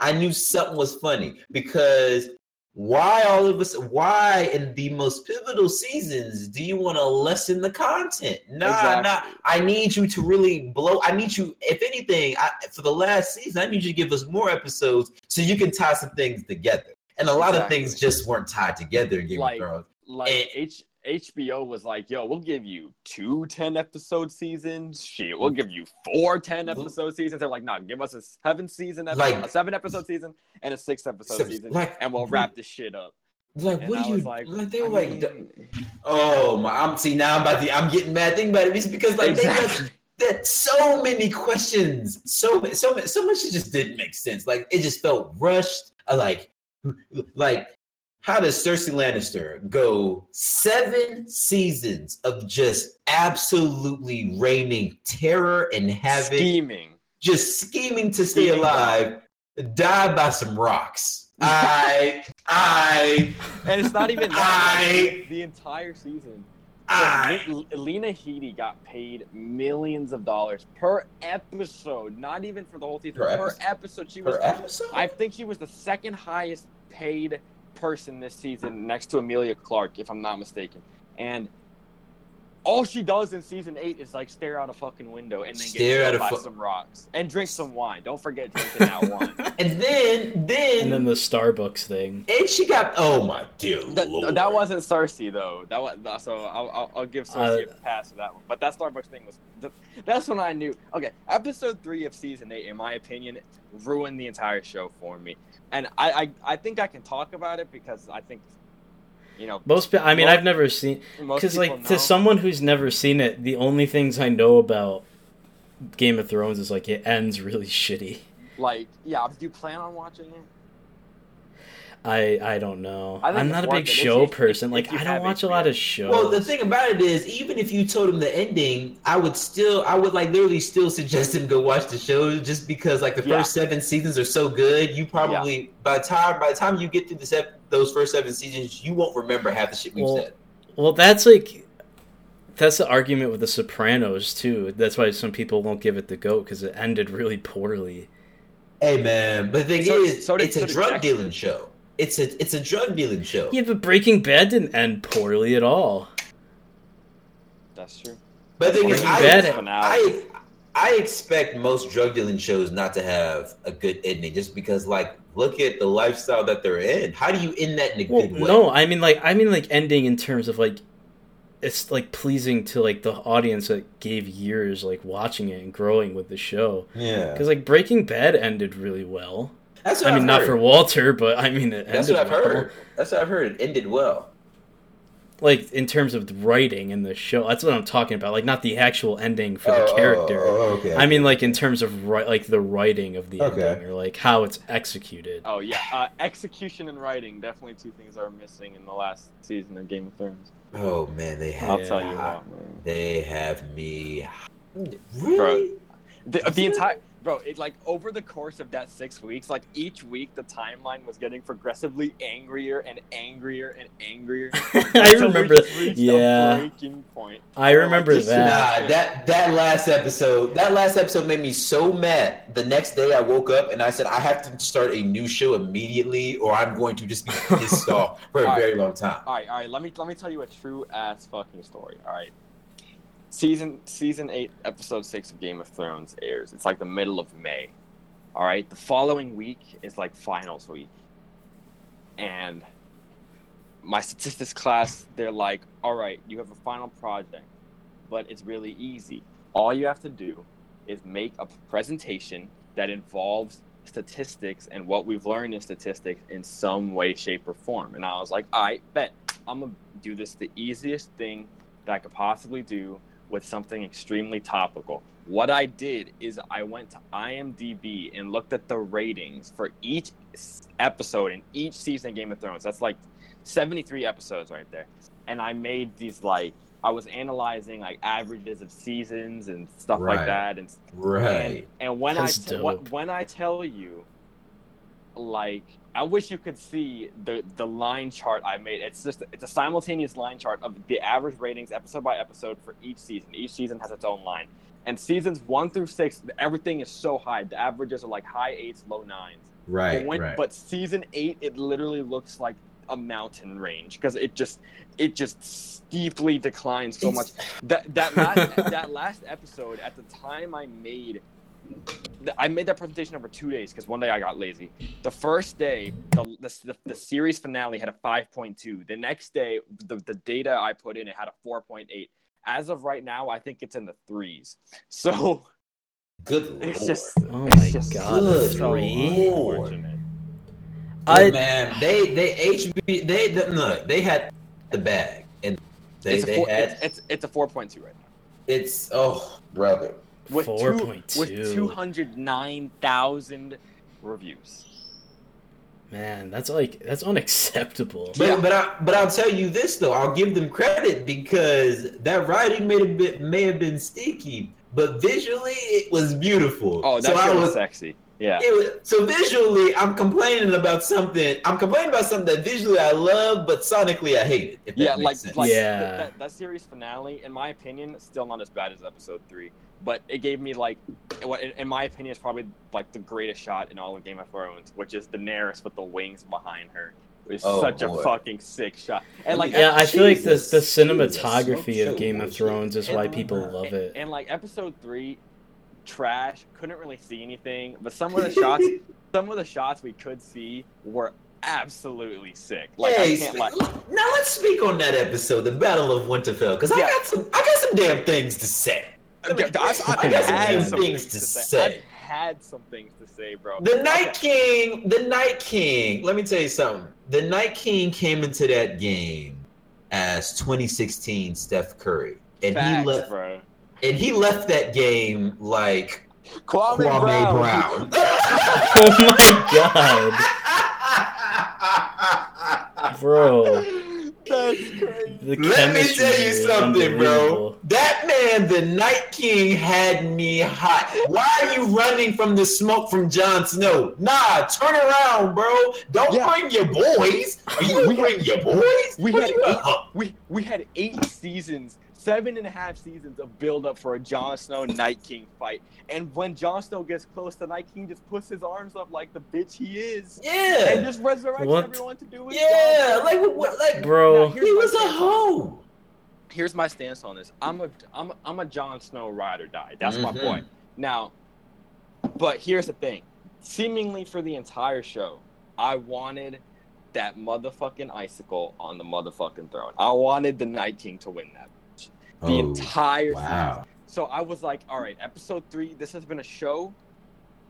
I knew something was funny because why all of us? Why in the most pivotal seasons do you want to lessen the content? Nah, Exactly. nah. I need you to really blow. I need you, if anything, I, for the last season, I need you to give us more episodes so you can tie some things together. And a lot of things just weren't tied together in Game Like, of Thrones. like And- H- HBO was like, yo, we'll give you two 10 episode seasons. Shit, we'll give you four 10 episode seasons. They're like, nah, give us a seven season, episode, Like- a seven episode season, and a six episode Six- season, like- and we'll wrap this shit up. Like, And what I do you like, like? They I were like, oh my! I'm see now. I'm about to. I'm getting mad. Think about it. It's because like they Exactly. got that so many questions, so so so much. It just didn't make sense. Like it just felt rushed. I like, like how does Cersei Lannister go seven seasons of just absolutely reigning terror and havoc, scheming. just scheming to stay Scheming. alive, die by some rocks? I, I, And it's not even. I- like, the entire season. I. Lena Headey got paid millions of dollars per episode, not even for the whole season. Per Per, episode? episode, she was. Per episode? I think she was the second highest paid person this season, next to Emilia Clarke, if I'm not mistaken. And all she does in season eight is like stare out a fucking window and then Stare get at killed a by fu- some rocks and drink some wine. Don't forget drinking that wine. And then, then, and then the Starbucks thing. and she got. Oh my dear That, lord! that wasn't Cersei though. That was so. I'll, I'll, I'll give Cersei Uh, a pass for that one. But that Starbucks thing was. That's when I knew. Okay, episode three of season eight, in my opinion, ruined the entire show for me. And I, I, I think I can talk about it because I think, you know, Most, I mean, Well, I've never seen because like know. to someone who's never seen it, the only things I know about Game of Thrones is like it ends really shitty. like, yeah. Do you plan on watching it? I I don't know. I I'm not a big show you- if- person. if Like you I don't watch a lot of shows. Well, the thing about it is, even if you told him the ending, I would still, I would like literally still suggest him go watch the show, just because like the Yeah. first seven seasons are so good. You probably by the time by the time you get through the se- those first seven seasons, you won't remember half the shit we've Well, said. Well, that's like that's the argument with The Sopranos too. That's why some people won't give it the goat because it ended really poorly. Hey man, but the thing So- is, so did- it's so a drug Dexter. dealing show. It's a it's a drug dealing show. Yeah, but Breaking Bad didn't end poorly at all. That's true. But the thing is, Breaking I, Bad- I I expect most drug dealing shows not to have a good ending, just because like look at the lifestyle that they're in. How do you end that in a Well, good way? no, I mean like I mean like ending in terms of like it's like pleasing to like the audience that gave years like watching it and growing with the show. Yeah, Because like Breaking Bad ended really well. That's what I mean, I've not heard. for Walter, but I mean it ended That's ended what I've well. heard. That's what I've heard. It ended well. Like in terms of the writing in the show, that's what I'm talking about. Like not the actual ending for the Oh, character. oh, oh, okay. I mean, like in terms of ri- like the writing of the Okay. ending or like how it's executed. Oh yeah, uh, execution and writing definitely two things are missing in the last season of Game of Thrones. oh man, they have I'll Yeah. tell you what, man. they have me. Really? The, the entire bro, it like over the course of that six weeks, like each week the timeline was getting progressively angrier and angrier and angrier. I remember. just reached a Yeah, breaking point. I remember Like, that. Nah, that that last episode, that last episode made me so mad. The next day, I woke up and I said, I have to start a new show immediately, or I'm going to just be pissed off for a Alright. very long time. All right, all right. Let me let me tell you a true ass fucking story. All right. Season season eight, episode six of Game of Thrones airs. It's like the middle of May. All right. The following week is like finals week, and my statistics class, they're like, "All right, you have a final project, but it's really easy. All you have to do is make a presentation that involves statistics and what we've learned in statistics in some way, shape, or form. And I was like, right, bet. I'm going to do this the easiest thing that I could possibly do with something extremely topical. What I did is I went to IMDb and looked at the ratings for each episode in each season of Game of Thrones. That's like 73 episodes right there. And I made these like, I was analyzing like averages of seasons and stuff Right. like that. And Right. and, and when That's I t- when, when I tell you, like, I wish you could see the the line chart I made. It's just it's a simultaneous line chart of the average ratings episode by episode for each season. Each season has its own line, and seasons one through six, everything is so high. The averages are like high eights, low nines. Right. But, when, right. but season eight, it literally looks like a mountain range because it just it just steeply declines so much. That that last that last episode at the time I made I made that presentation over two days because one day I got lazy. The first day, the, the, the, the series finale had a 5.2. The next day, the, the data I put in, it had a 4.8. As of right now, I think it's in the threes. So Good it's lord. just, Oh it's my just God, Good so three? unfortunate. Good I man, they they HB they, they look they had the bag and they It's a, they four, had it's, it's, it's a 4.2 right now. it's oh brother. With, two, with 209,000 reviews. man, that's like that's unacceptable. But Yeah. but I but I'll tell you this though, I'll give them credit because that writing may have been may have been sticky, but visually it was beautiful. Oh, that so I was was, sexy. Yeah. it was so visually I'm complaining about something. I'm complaining about something that visually I love, but sonically I hate it. If that Yeah, makes like sense. like Yeah. th- that, that series finale, in my opinion, still not as bad as episode three. But it gave me like, what in in my opinion is probably like the greatest shot in all of Game of Thrones, which is Daenerys with the wings behind her. It's Oh, such boy. a fucking sick shot. And like, yeah, I feel like the Jesus, the Jesus, cinematography so of Game of. Thrones is why people love it. and like episode three, trash. Couldn't really see anything, but some of the shots, some of the shots we could see were absolutely sick. Like hey, I can't like. now let's speak on that episode, the Battle of Winterfell, because I got some I got some damn things to say. I had some things things to to say. say. I've had some things to say, bro. The Night King, the Night King. Let me tell you something. The Night King came into that game as 2016 Steph Curry, and Facts, he left. bro. And he left that game like Kwame, Kwame Brown. Brown. Oh my god, bro. That's crazy. The Let me tell you something, bro. That man, the Night King, had me hot. Why are you running from the smoke from Jon Snow? Nah, turn around, bro. Don't Yeah. bring your boys. Are you We- bring your boys? we What had you- eight- We we had eight seasons seven and a half seasons of build up for a Jon Snow Night King fight. And when Jon Snow gets close, the Night King just puts his arms up like the bitch he is. Yeah. And just resurrects What? everyone to do it. Yeah. Like what? Like Bro. Now, he was a stance hoe. Here's my stance on this. I'm a I'm a, I'm a Jon Snow ride or die. That's my Mhm. point. Now, but here's the thing. Seemingly for the entire show, I wanted that motherfucking icicle on the motherfucking throne. I wanted the Night King to win that. The Oh, entire wow. season. So I was like, all right, episode three, this has been a show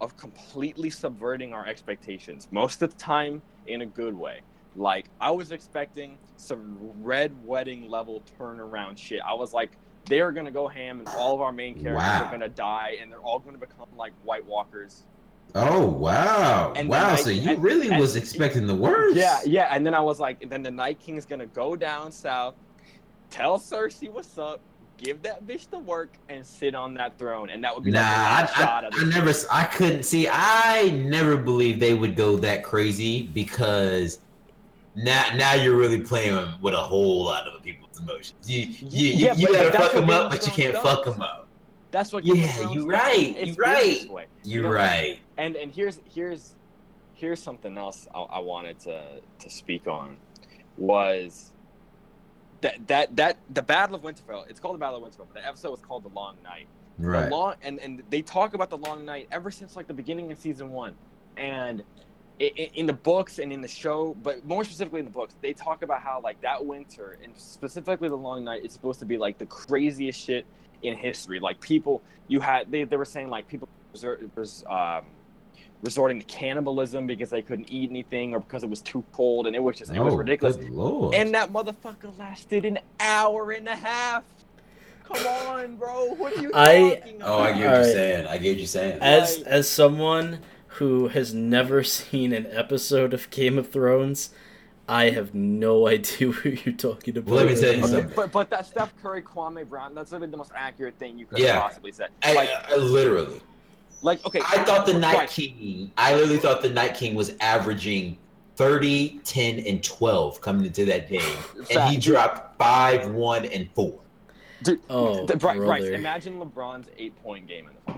of completely subverting our expectations. Most of the time in a good way. Like I was expecting some red wedding level turnaround shit. I was like, they're gonna go ham and all of our main characters Wow. are gonna die and they're all gonna become like White Walkers. Oh wow! And wow! so you and- really and- was expecting the worst. Yeah, yeah. And then I was like, then the Night King's gonna go down south, tell Cersei what's up, give that bitch the work, and sit on that throne, and that would be Nah, like the I, I, of I never, I couldn't see. I never believed they would go that crazy because now, now you're really playing with a whole lot of people's emotions. You, you, Yeah, you, but gotta fuck them up, but you can't does. fuck them up. That's what. Yeah, you're right, you built right. You're know, right. And and here's here's here's something else I, I wanted to to speak on was that that that the Battle of Winterfell. It's called the Battle of Winterfell, but the episode was called the Long Night. Right. The long and and they talk about the long night ever since like the beginning of season one, and i- i- in the books and in the show, but more specifically in the books, they talk about how like that winter and specifically the long night is supposed to be like the craziest shit in history. Like people, you had they, they were saying like people was um, resorting to cannibalism because they couldn't eat anything or because it was too cold, and it was just it was Oh, ridiculous. Good lord. And that motherfucker lasted an hour and a half. Come on, bro. What are you I- talking oh, I get what you're saying. I get what you're saying. As Like- as someone who has never seen an episode of Game of Thrones, I have no idea what you're talking about. Well, let me tell you something. but but that Steph Curry, Kwame Brown, that's literally the most accurate thing you could Yeah. have possibly said. I, Like, I- literally. Like okay. I thought the Night right. King, I literally thought the Night King was averaging 30, 10, and 12 coming into that game. And he dropped 5, 1, and 4. Oh, The- Bryce, Bryce, imagine LeBron's eight-point game in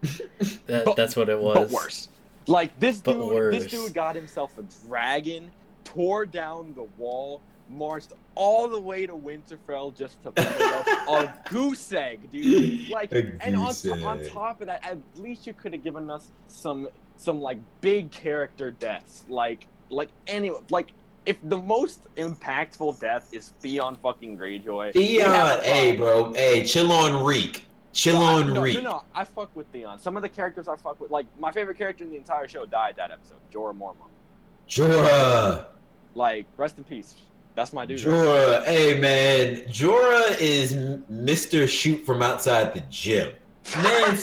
the That, but- that's what it was. but worse. Like this But dude, worse. this dude got himself a dragon, tore down the wall, marched all the way to Winterfell just to put up a goose egg, dude. Like, and on, goose on top of that, at least you could have given us some some like big character deaths, like like any like. If the most impactful death is Theon fucking Greyjoy, we Theon, hey, bro. Hey, chill on Reek. Chill No, on no, Reek. No, no, I fuck with Theon. Some of the characters I fuck with, like my favorite character in the entire show, died that episode. Jorah Mormont. Jorah. Like, rest in peace. That's my dude. Jorah. Hey, man. Jorah is Mr. Shoot from outside the gym. Man,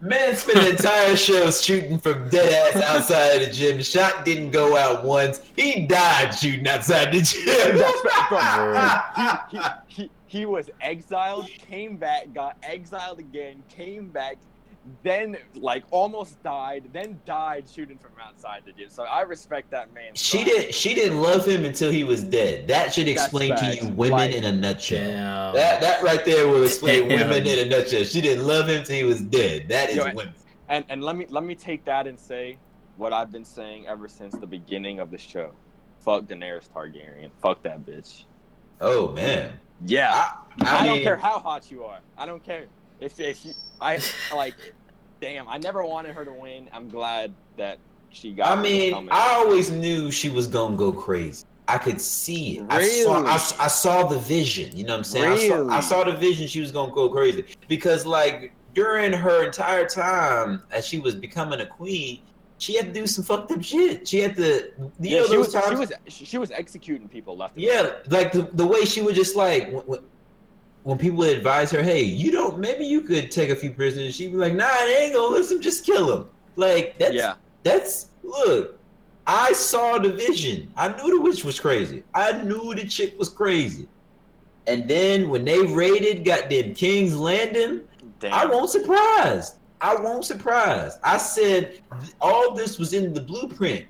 man spent the entire show shooting from dead ass outside of the gym. Shot didn't go out once. He died shooting outside the gym. That's he, he, he, he was exiled, came back, got exiled again, came back, then like almost died, then died shooting from outside the gym. So I respect that man. She didn't. She didn't love him until he was dead. That should That's explain to facts. you women Like- in a nutshell. Damn. That that right there will explain Damn. women in a nutshell. She didn't love him till he was dead. That is Yo, women. And and let me let me take that and say what I've been saying ever since the beginning of the show. Fuck Daenerys Targaryen. Fuck that bitch. Oh man. Yeah. I, I, I, don't care how hot you are. I don't care if if you, I like. Damn, I never wanted her to win. I'm glad that she got. I mean. I always knew she was gonna go crazy. I could see it. I saw. Really? I, I saw the vision. You know what I'm saying? I, saw, I saw the vision. She was gonna go crazy because, like, during her entire time as she was becoming a queen, she had to do some fucked up shit. She had to. You yeah, know she those was, times. she was she, was executing people left. and Yeah, like the, the way she would just like when, when- people would advise her, hey, you don't maybe you could take a few prisoners. She'd be like, nah, they ain't gonna listen, just kill them. Like that's Yeah, that's look. I saw the vision. I knew the witch was crazy. I knew the chick was crazy. And then when they raided goddamn King's Landing, damn. I won't surprise. I won't surprise. I said all this was in the blueprint.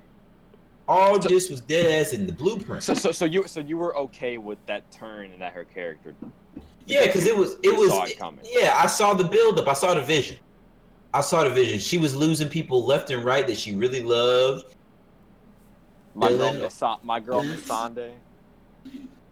All So- this was dead ass in the blueprint. So so so you so you were okay with that turn and that her character. Yeah, because it was it was saw it coming. yeah. I saw the build up. I saw the vision. I saw the vision. She was losing people left and right that she really loved. My girl, Dylan. Misa- my girl Missandei.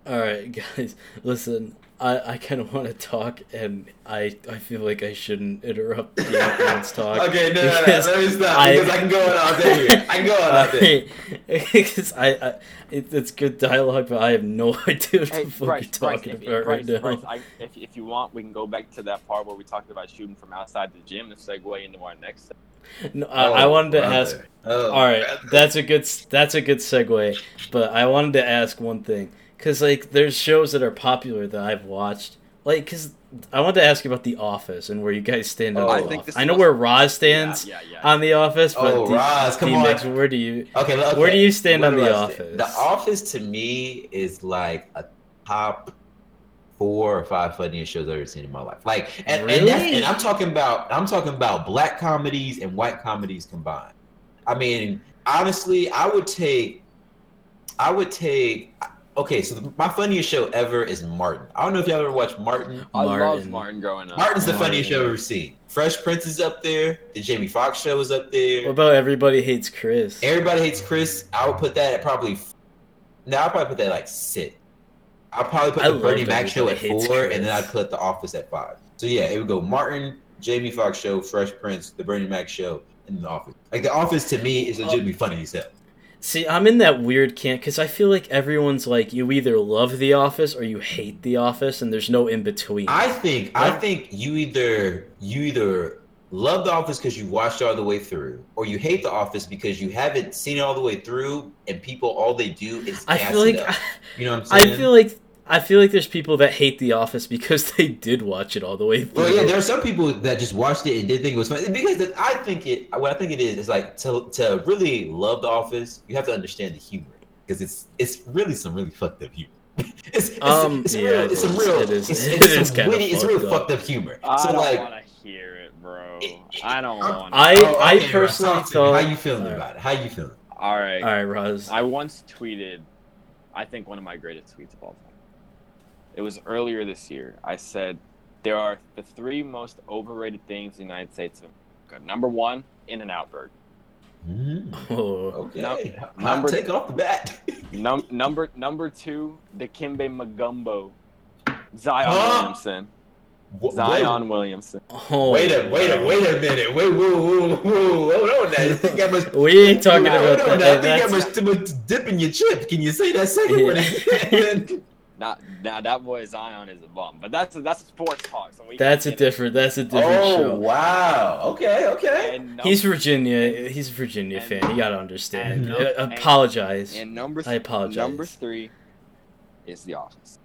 All right, guys, listen. I, I kind of want to talk, and I I feel like I shouldn't interrupt the opponent's talk. Okay, no, no, no, let me stop I- because I can go on all day here. I can go on all day. Because I, I it, it's good dialogue, but I have no idea what Hey, the fuck Bryce, you're Bryce, talking if, about Bryce, right now. Bryce, I, if, if you want, we can go back to that part where we talked about shooting from outside the gym and segue into our next. No, I, I oh, wanted to brother. ask. Oh, All right, brother. that's a good that's a good segue. But I wanted to ask one thing because like there's shows that are popular that I've watched. Like, because I wanted to ask you about The Office and where you guys stand on Oh. The I Office. I know where Roz stands Yeah, yeah, yeah. on The Office, but Oh, D- Roz, come Deemix, where do you? Okay, okay. Where do you stand Where on The I Office? stand? The Office to me is like a top four or five funniest shows I've ever seen in my life. Like, and, and, Really? and I'm talking about I'm talking about black comedies and white comedies combined. I mean, honestly, I would take, I would take. Okay, so the, my funniest show ever is Martin. I don't know if y'all ever watched Martin. I loved Martin. Martin growing up. Martin's the Martin. funniest show I've ever seen. Fresh Prince is up there. The Jamie Foxx show is up there. What about Everybody Hates Chris? Everybody hates Chris. I would put that at probably. No, I'll probably put that at like six. I'll probably put I the Bernie love Mac show at four, Chris. and then I'd put The Office at five. So yeah, it would go Martin, Jamie Foxx show, Fresh Prince, the Bernie Mac show, and The Office. Like The Office to me is uh, legitimately funny as hell. See, I'm in that weird camp because I feel like everyone's like you either love The Office or you hate The Office, and there's no in between. I think I think you either you either love The Office because you watched it all the way through, or you hate The Office because you haven't seen it all the way through, and people all they do is I feel like up. you know what I'm saying. I feel like I feel like there's people that hate The Office because they did watch it all the way through. Well, yeah, there are some people that just watched it and did think it was funny because I think it. What I think it is is like to to really love The Office, you have to understand the humor because it's it's really some really fucked up humor. It's, it's, Um, it's yeah, real. it It's some real. It is- It's, it it's is some kinda witty. It's real fucked up. fucked up humor. I so don't like, want to hear it, bro. It- it- I don't I'm- want. I- oh, I okay, personally talk thought- How you feeling Alright. about it? How you feeling? All right. All right, Roz. I once tweeted, I think one of my greatest tweets of all time. It was earlier this year. I said, there are the three most overrated things in the United States of America. Number one, In-N-Out Burger. Mm, Oh, okay, No, number- take off the bat. Num- number number two, the Kimbe Magumbo. Zion Huh? Williamson. Wha- Zion Williamson. oh, Wait, wait a wait a wait a minute. Wait, whoa, whoa, whoa, hold on. Now. I think that must We ain't talking about that. I think That's- that must, must dip in your chip. Can you say that second one again? Not now that boy Zion is a bum, but that's a, that's a sports talk. So we That's a can it. different. That's a different oh show. wow. Okay, okay. And num- He's Virginia. He's a Virginia And- fan. You gotta understand. and- Uh, and- apologize. and number I apologize. Number three is The Office.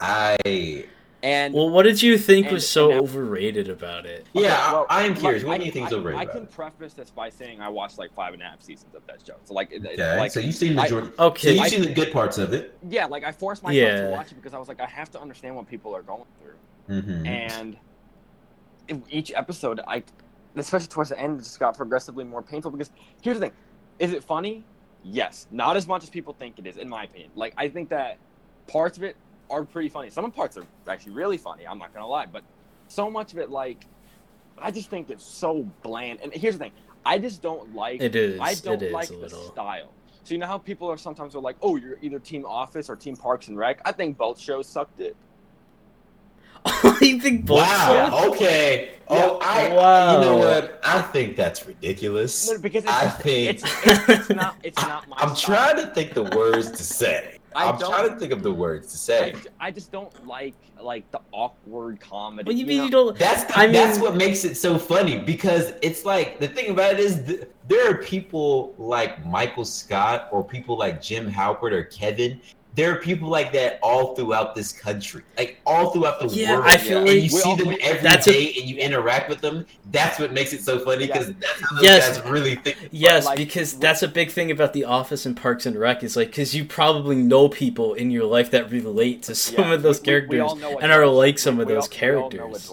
I And well, what did you think and- was so and- overrated about it? yeah, Okay, well, I, I am curious. like, what do you think is overrated I can preface this by saying I watched like five and a half seasons of that show. So like, it- it- Okay, like so you've seen the I- majority. so Okay, you've I- seen the good parts of it. yeah, like I forced myself Yeah. to watch it because I was like, I have to understand what people are going through. Mm-hmm. And in each episode, I, especially towards the end, it just got progressively more painful. Because here's the thing: is it funny? Yes, not as much as people think it is, in my opinion. Like I think that parts of it are pretty funny. Some parts are actually really funny. I'm not gonna lie, but so much of it, like, I just think it's so bland. And here's the thing: I just don't like. It is. I don't it is like the style. So you know how people are sometimes are like, "Oh, you're either Team Office or Team Parks and Rec." I think both shows sucked it. you think both Wow. sides? Okay. Oh, I. Wow. You know what? I think that's ridiculous. No, because it's, I think. it's, it's, it's not it's not my I'm style. trying to think the words to say. I I'm don't- trying to think of the words to say. I, I just don't like like the awkward comedy. What do you mean know? you don't? That's the, I mean- that's what makes it so funny because it's like the thing about it is th- there are people like Michael Scott or people like Jim Halpert or Kevin. There are people like that all throughout this country, like all throughout the Yeah, world. I feel and like you see all- them we- every day that's a- and you interact with them. That's what makes it so funny because that's how those Yes. guys really think. Yes, like- because that's a big thing about The Office and Parks and Rec is like because you probably know people in your life that relate to some Yeah, of those we- we- we characters all know what and are like some we- of we those all- we all know characters.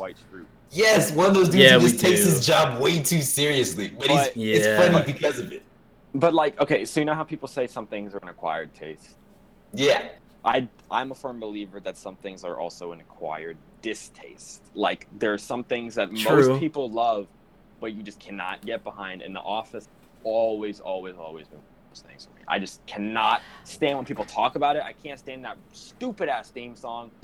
Yes, one of those dudes Yeah, who just takes do. his job way too seriously, but, But- he's it's funny because of it. But like, okay, so you know how people say some things are an acquired taste. Yeah. I I'm a firm believer that some things are also an acquired distaste. Like there are some things that True. most people love, but you just cannot get behind. And the office, always, always, always been those things for me. I just cannot stand when people talk about it. I can't stand that stupid ass theme song.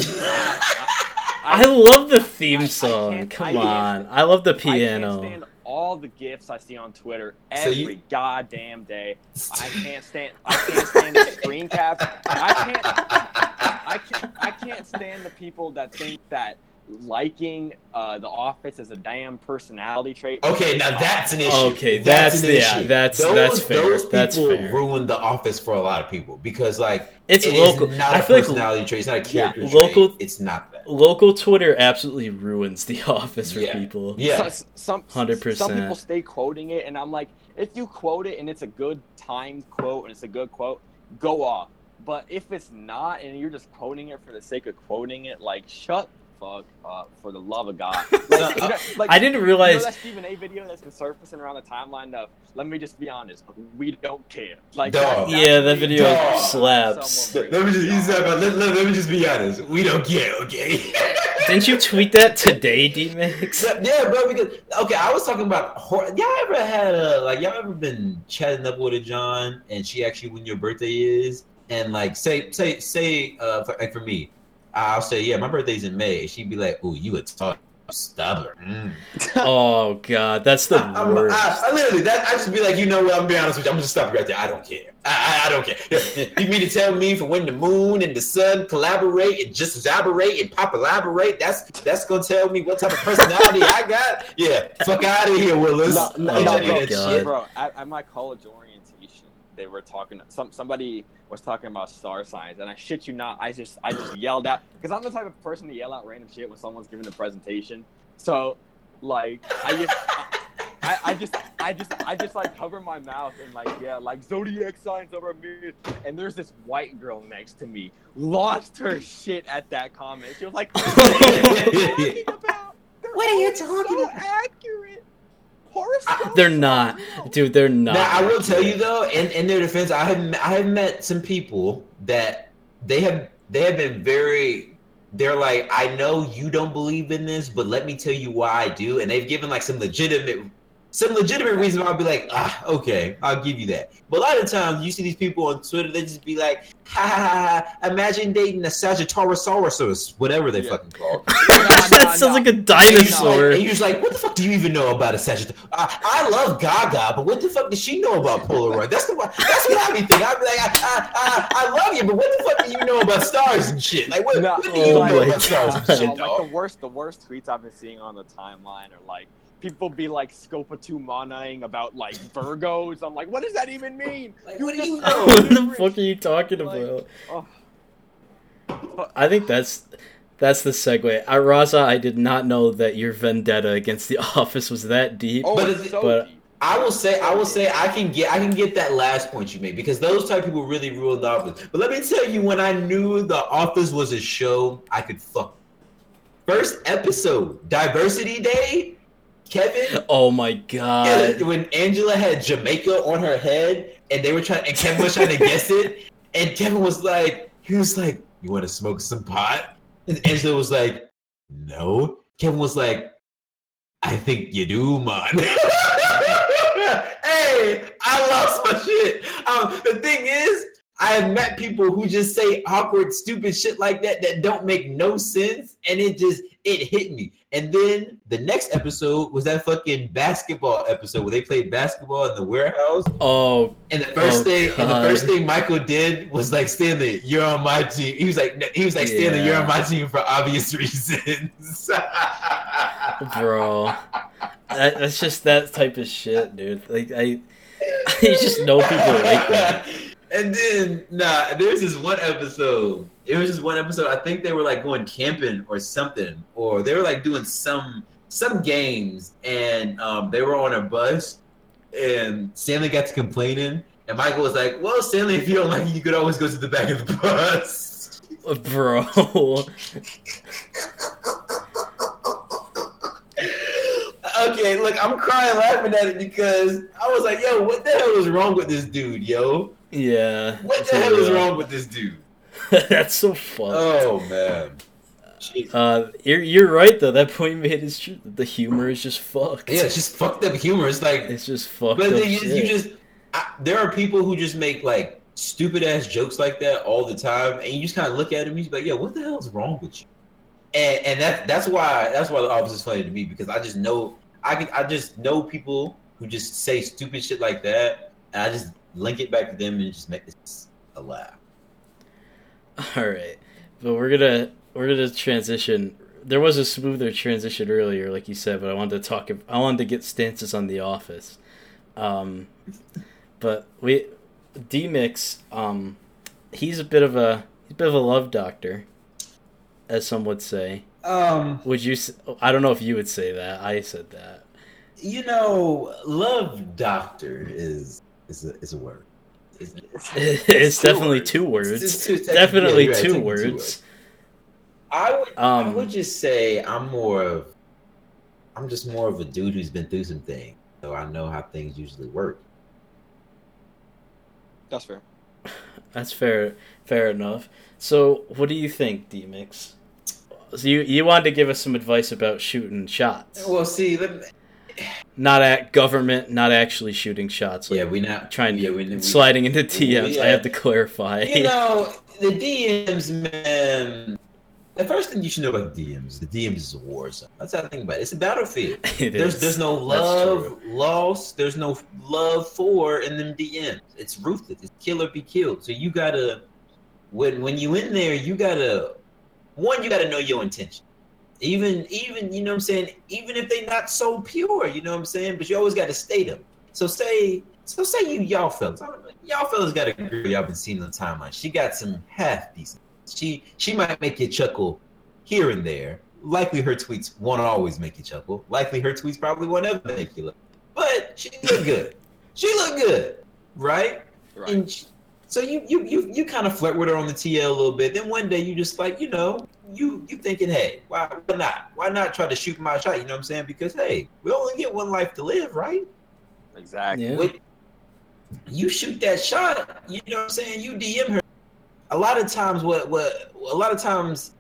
I love the theme I- I song. Come I on. I love the I can't piano. All the gifs I see on Twitter So every you- goddamn day. I can't stand. I can't stand the screen caps. I can't. I can't. I can't stand the people that think that liking uh, the office is a damn personality trait. Okay, now that's an issue. Okay, that's- an yeah, that's- that's fair. Those That's people fair. ruin the office for a lot of people because, like, It's it is local. not I a feel like personality trait. It's not a character trait. local- It's not that. local Twitter absolutely ruins the office for Yeah. people. Yeah. Some 100%. Some people stay quoting it, and I'm like, if you quote it and it's a good timed quote and it's a good quote, go off. But if it's not, and you're just quoting it for the sake of quoting it, like shut the fuck up for the love of God. Like, you know, like, I didn't realize You know realize. that Stephen A. video that's been surfacing around the timeline of let me just be honest, we don't care. Like Dog. that- Yeah, that video dumb. slaps. Let me just brings use that. up. Let, let, let me just be honest. We don't care, okay? Didn't you tweet that today, Deemix? yeah, bro. Because okay, I was talking about. hor- Y'all ever had a like? Y'all ever been chatting up with a John, and she actually when your birthday is, and like say say say uh for, like for me, I'll say yeah, my birthday's in May. She'd be like, "Ooh, you a tough stubborn." Mm. Oh god, that's the I, worst. I, I literally that I just be like, you know what? I'm gonna be honest with you. I'm gonna just stop you right there. I don't care. I, I, I don't care. you mean to tell me for when the moon and the sun collaborate and just elaborate and pop elaborate? That's that's gonna tell me what type of personality I got. Yeah, fuck out of here, Willis. No, no, Oh no, my bro, God. bro. At, at my college orientation, they were talking. Some somebody was talking about star signs, and I shit you not, I just I just yelled out because I'm the type of person to yell out random shit when someone's giving a presentation. So, like, I just. I, I just, I just, I just like cover my mouth and like, yeah, like zodiac signs over a myth. And there's this white girl next to me, lost her shit at that comment. She was like, "What are you talking about? What are you talking so about?" Accurate. Horoscopes uh, They're not, dude. They're not. Now I will tell you though, in, in their defense, I have I have met some people that they have they have been very. They're like, I know you don't believe in this, but let me tell you why I do, and they've given like some legitimate, some legitimate reason why I'll be like, ah, okay, I'll give you that. But a lot of times you see these people on Twitter, they just be like, ha ha ha, ha imagine dating a Sagittarius, whatever they Yeah. fucking call. it. that sounds like a dinosaur. And you're just like, what the fuck do you even know about a Sagittarius? I, I love Gaga, but what the fuck does she know about Polaroid? That's the that's what I be thinking. I'd be like, I, I, I, I love you, but what the fuck do you know about stars and shit? Like, what, No, what do you oh know my about stars and shit, No, like the worst, the worst tweets I've been seeing on the timeline are like people be like Scopa two manaing about like Virgos. I'm like, what does that even mean? Like, what do you know? what the fuck are you talking Like, about? oh. I think that's that's the segue. I, Raza, I did not know that your vendetta against the office was that deep. Oh, But it's so but- deep. I will say, I will say, I can get, I can get that last point you made because those type of people really ruled the office. But let me tell you, when I knew the office was a show, I could fuck. First episode, Diversity Day, Kevin. Oh my god. when Angela had Jamaica on her head and they were trying and Kevin was trying to guess it, and Kevin was like, he was like, You want to smoke some pot? And Angela was like, No. Kevin was like, I think you do, man. hey, I lost my shit. Um, the thing is, I have met people who just say awkward, stupid shit like that that don't make no sense, and it just it hit me. And then the next episode was that fucking basketball episode where they played basketball in the warehouse. Oh, And the first Oh, thing, and the first thing Michael did was like, Stanley, you're on my team. He was like, he was like, Stanley, you're on my team for obvious reasons. bro. That, that's just that type of shit, dude. Like I, I just know people like that. And then nah, there's this one episode. It was just one episode. I think they were like going camping or something, or they were like doing some some games, and um, they were on a bus, and Stanley got to complaining, and Michael was like, "Well, Stanley, if you don't like it, you could always go to the back of the bus." Bro. okay, look, I'm crying laughing at it because I was like, "Yo, what the hell is wrong with this dude, yo? Yeah. What it's the hell is real. wrong with this dude?" That's so fun. Oh man. Jeez. Uh, you're you're right though. That point made is true. The humor is just fucked. Yeah, it's just fucked up humor. It's like, it's just fucked but up. then you, shit. you just I, there are people who just make like stupid ass jokes like that all the time, and you just kind of look at them. and You be like, "Yo, what the hell is wrong with you?" And and that that's why that's why the office is funny to me because I just know I can I just know people who just say stupid shit like that, and I just link it back to them and just make this a laugh. All right, but we're gonna we're gonna transition. There was a smoother transition earlier, like you said, but I wanted to talk. I wanted to get stances on The Office. Um, but we Deemix, um, he's a bit of a he's a bit of a love doctor, as some would say. Um, Would you? I don't know if you would say that. I said that. you know, love doctor is is a is a word. It's, it's two definitely words. two words. two- definitely yeah, you're right, two words. I would, I Um, would just say I'm more of, I'm just more of a dude who's been through some things, so I know how things usually work. That's fair. That's fair. Fair enough. So, what do you think, Deemix? So you you wanted to give us some advice about shooting shots, Well, see, let me, not at government, not actually shooting shots. Like yeah, we not trying to yeah, we, we, sliding into DMs. yeah. I have to clarify. You know, the DMs, man. The first thing you should know about DMs, the DMs is a war zone. That's how I think about it. It's a battlefield. It There's is. there's no love lost. There's no love for in them DMs. It's ruthless. It's kill or be killed. So you gotta when when you in there, you gotta one, you gotta know your intention. Even even you know what I'm saying. Even if they not so pure, you know what I'm saying. But you always got to state them. So say so say you y'all fellas, I don't know, y'all fellas got a girl y'all been seeing on the timeline. She got some half decent. She she might make you chuckle here and there. Likely her tweets won't always make you chuckle. Likely her tweets probably won't ever make you look. But she look good. She look good, right? Right. And she- so you you you you kind of flirt with her on the TL a little bit. Then one day you just like you know you you thinking, hey, why not? Why not try to shoot my shot? You know what I'm saying? Because hey, we only get one life to live, right? Exactly. Yeah. When you shoot that shot, you know what I'm saying? You DM her. A lot of times, what what a lot of times,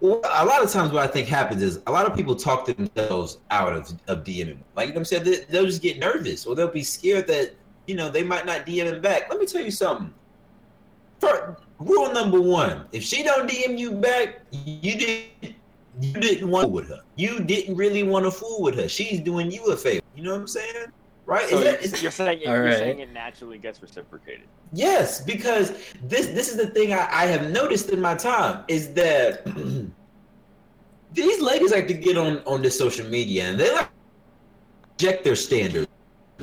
well, a lot of times, what I think happens is a lot of people talk themselves out of of DMing. Like you know what I'm saying, they, they'll just get nervous or they'll be scared that you know they might not DM him back. Let me tell you something. For, rule number one: if she don't DM you back, you didn't you didn't want to fool with her. You didn't really want to fool with her. She's doing you a favor. You know what I'm saying? Right? So Is that- you're, saying it, you're right. saying it naturally gets reciprocated. Yes, because this this is the thing I, I have noticed in my time is that these ladies like to get on on this social media and they like to project their standards,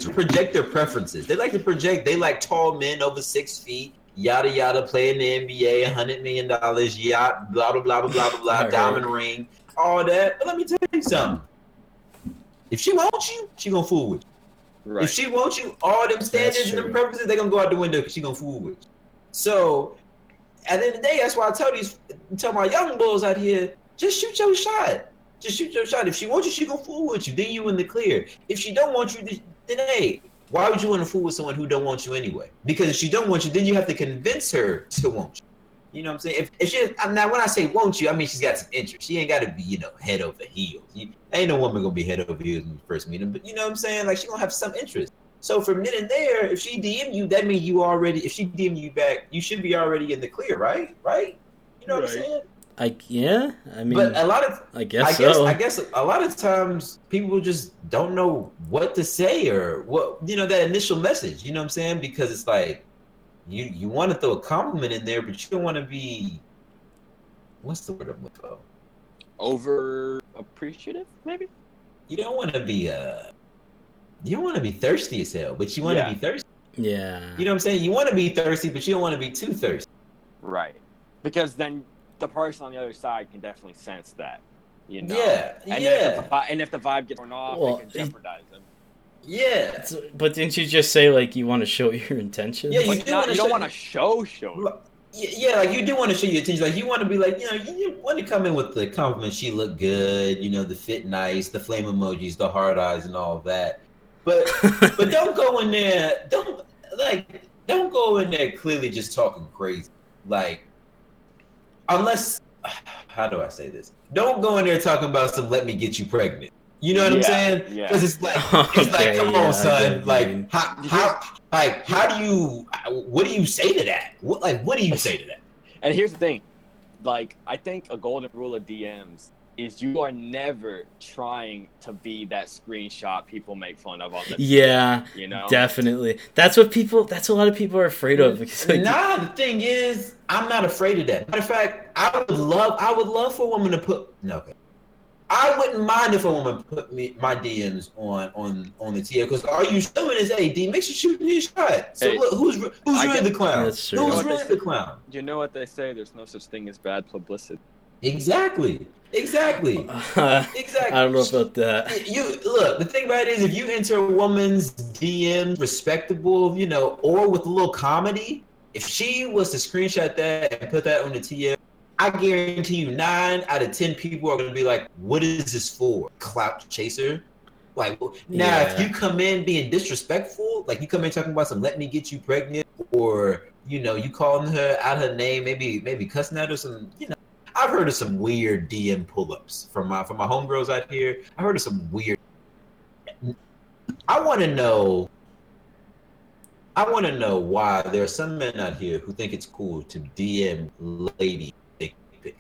project their preferences. They like to project they like tall men over six feet, yada yada, play in the NBA, hundred million dollars, yacht, blah blah blah blah blah blah, blah All right. diamond ring, all that. But let me tell you something. If she wants you, she gonna fool with you. Right. If she wants you, all them standards and them preferences, they gonna go out the window she gonna fool with you. So at the end of the day, that's why I tell these tell my young bulls out here, just shoot your shot. Just shoot your shot. If she wants you, she gonna fool with you. Then you in the clear. If she don't want you, then, hey, why would you want to fool with someone who don't want you anyway? Because if she don't want you, then you have to convince her to want you. You know what I'm saying? If, if she now when I say won't you, I mean she's got some interest. She ain't got to be you know head over heels. You, ain't no woman gonna be head over heels when you first meet them. But you know what I'm saying? Like she gonna have some interest. So from then and there, if she DM you, that means you already. If she DM you back, you should be already in the clear, right? Right? You know what I'm saying? I yeah. I mean, but a lot of I guess I guess so. I guess a lot of times people just don't know what to say or what you know that initial message. You know what I'm saying? Because it's like you you want to throw a compliment in there, but you don't want to be what's the word I'm looking for? Over appreciative, maybe. You don't want to be uh you don't want to be thirsty as hell, but you want to Yeah. be thirsty. yeah. You know what I'm saying? You want to be thirsty, but you don't want to be too thirsty. Right. Because then the person on the other side can definitely sense that. You know. Yeah, And yeah, If the, and if the vibe gets torn off, Well, it can jeopardize them. yeah. So- but didn't you just say like you want to show your intentions? Yeah, you Like, do not, wanna you don't show- want to show show. Yeah, yeah, like you do want to show your attention. Like you want to be like, you know, you, you want to come in with the compliment. She looked good, you know, the fit nice, the flame emojis, the hard eyes, and all that. But but don't go in there. Don't like don't go in there clearly just talking crazy. Like unless how do I say this? Don't go in there talking about some "let me get you pregnant." You know what I'm Yeah, saying? yeah. Because it's like it's like, come yeah, on, son. Like, how, how, like, how do you? What do you say to that? What, like, what do you say to that? And here's the thing, like I think a golden rule of DMs is you are never trying to be that screenshot people make fun of on the Yeah, you know definitely. That's what people. That's what a lot of people are afraid of. Because like, nah, the thing is, I'm not afraid of that. Matter of fact, I would love, I would love for a woman to put. No, okay. I wouldn't mind if a woman put me my DMs on on on the TL because are you showing is, ad make sure shooting his shot. So Hey, look, who's who's I really get- the clown? That's true. Who's You know really the clown? You know what they say? There's no such thing as bad publicity. Exactly, exactly, I exactly. I don't know about that. You look. The thing about it is, if you enter a woman's DM respectable, you know, or with a little comedy, if she was to screenshot that and put that on the TL, I guarantee you, nine out of ten people are going to be like, "What is this for? Clout chaser." Like now, if you come in being disrespectful, like you come in talking about some "let me get you pregnant," or you know, you calling her out her name, maybe maybe cussing at her some, you know. I've heard of some weird DM pull-ups from my from my homegirls out here. I heard of some weird. I want to know. I want to know why there are some men out here who think it's cool to DM lady dick pic,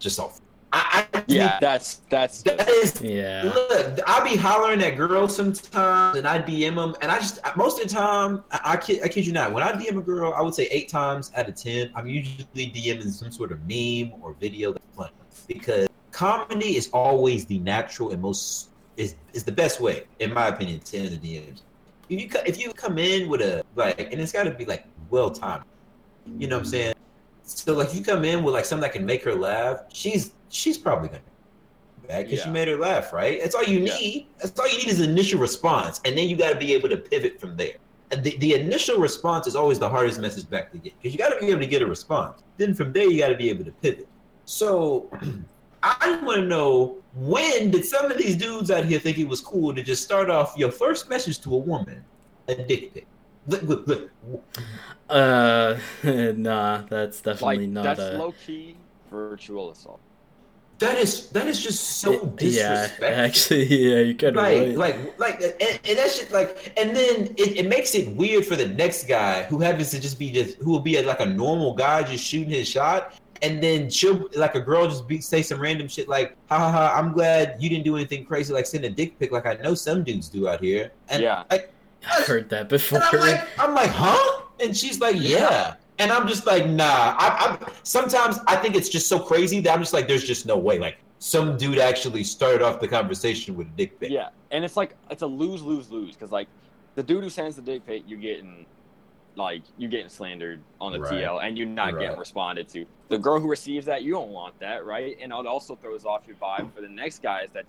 just off. I, I Yeah, that's that's that is Yeah. Look, I be hollering at girls sometimes, and I DM them, and I just most of the time, I, I kid, I kid you not. When I DM a girl, I would say eight times out of ten, I'm usually DMing some sort of meme or video that's funny because comedy is always the natural and most is is the best way, in my opinion, to end the DMs. If you if you come in with a like, and it's got to be like well timed, you know what I'm saying? So like, you come in with like something that can make her laugh, she's she's probably gonna back because Yeah. you made her laugh, right? That's all you Yeah. need. That's all you need is initial response, and then you got to be able to pivot from there. And the, the initial response is always the hardest message back to get because you got to be able to get a response. Then from there, you got to be able to pivot. So I want to know when did some of these dudes out here think it was cool to just start off your first message to a woman a dick pic? Look, look, look. Uh, nah, that's like definitely not that's a. low key virtual assault. That is that is just so yeah, disrespectful. actually, yeah, you kind of like, right. like, like, and, and that shit, like, and then it, it makes it weird for the next guy who happens to just be just who will be a, like a normal guy just shooting his shot, and then she'll like a girl just be say some random shit like, ha ha ha, I'm glad you didn't do anything crazy like send a dick pic like I know some dudes do out here, and Yeah. like, I've heard that before. and I'm like, I'm like, huh? And she's like, yeah. And I'm just like, nah. I, I sometimes I think it's just so crazy that I'm just like, there's just no way. Like some dude actually started off the conversation with a dick pic. Yeah, and it's like it's a lose lose lose because like the dude who sends the dick pic, you're getting like you're getting slandered on the Right. TL, and you're not Right. getting responded to. The girl who receives that, you don't want that, right? And it also throws off your vibe for the next guys that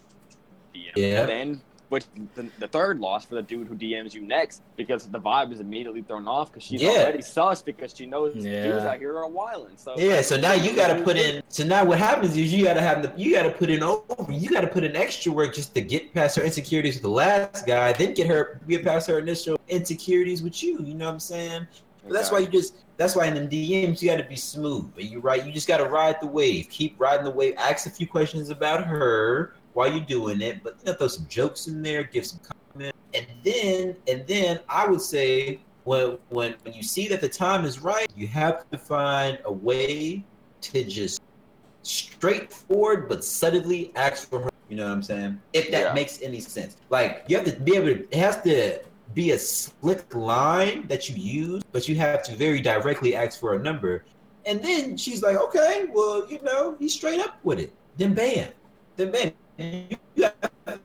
DM. Yeah. Then, which the, the third loss for the dude who DMs you next because the vibe is immediately thrown off because she's Yeah. already sus because she knows Yeah. dudes out here are wilding. So Yeah, so now you got to put in. So now what happens is you got to have the. You got to put in over. You got to put in extra work just to get past her insecurities with the last guy, then get her get past her initial insecurities with you. You know what I'm saying? But that's why you just. That's why in the DMs you got to be smooth. And you right. You just got to ride the wave. Keep riding the wave. Ask a few questions about her while you're doing it, but you know, throw some jokes in there. Give some comments, and then and then I would say when when when you see that the time is right, you have to find a way to just straightforward but subtly ask for her. You know what I'm saying? If that Yeah. makes any sense. Like you have to be able to. It has to be a slick line that you use, but you have to very directly ask for a number. And then she's like, okay, well, you know, he's straight up with it. Then bam, then bam. And you a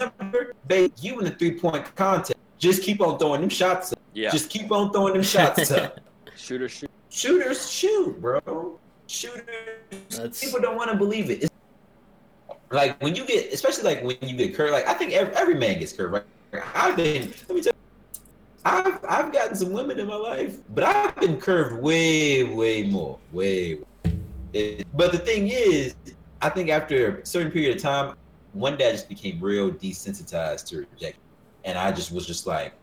number, babe, you in the three point contest. Just keep on throwing them shots up. yeah, Just keep on throwing them shots up. shooter shoot. Shooters shoot, bro. Shooters. That's- People don't want to believe it. It's, like when you get, especially like when you get curved. Like I think every, every man gets curved. Right? I've been. Let me tell you. I've I've gotten some women in my life, but I've been curved way way more, way. It- but the thing is, I think after a certain period of time, one day I just became real desensitized to rejection, and I just was just like,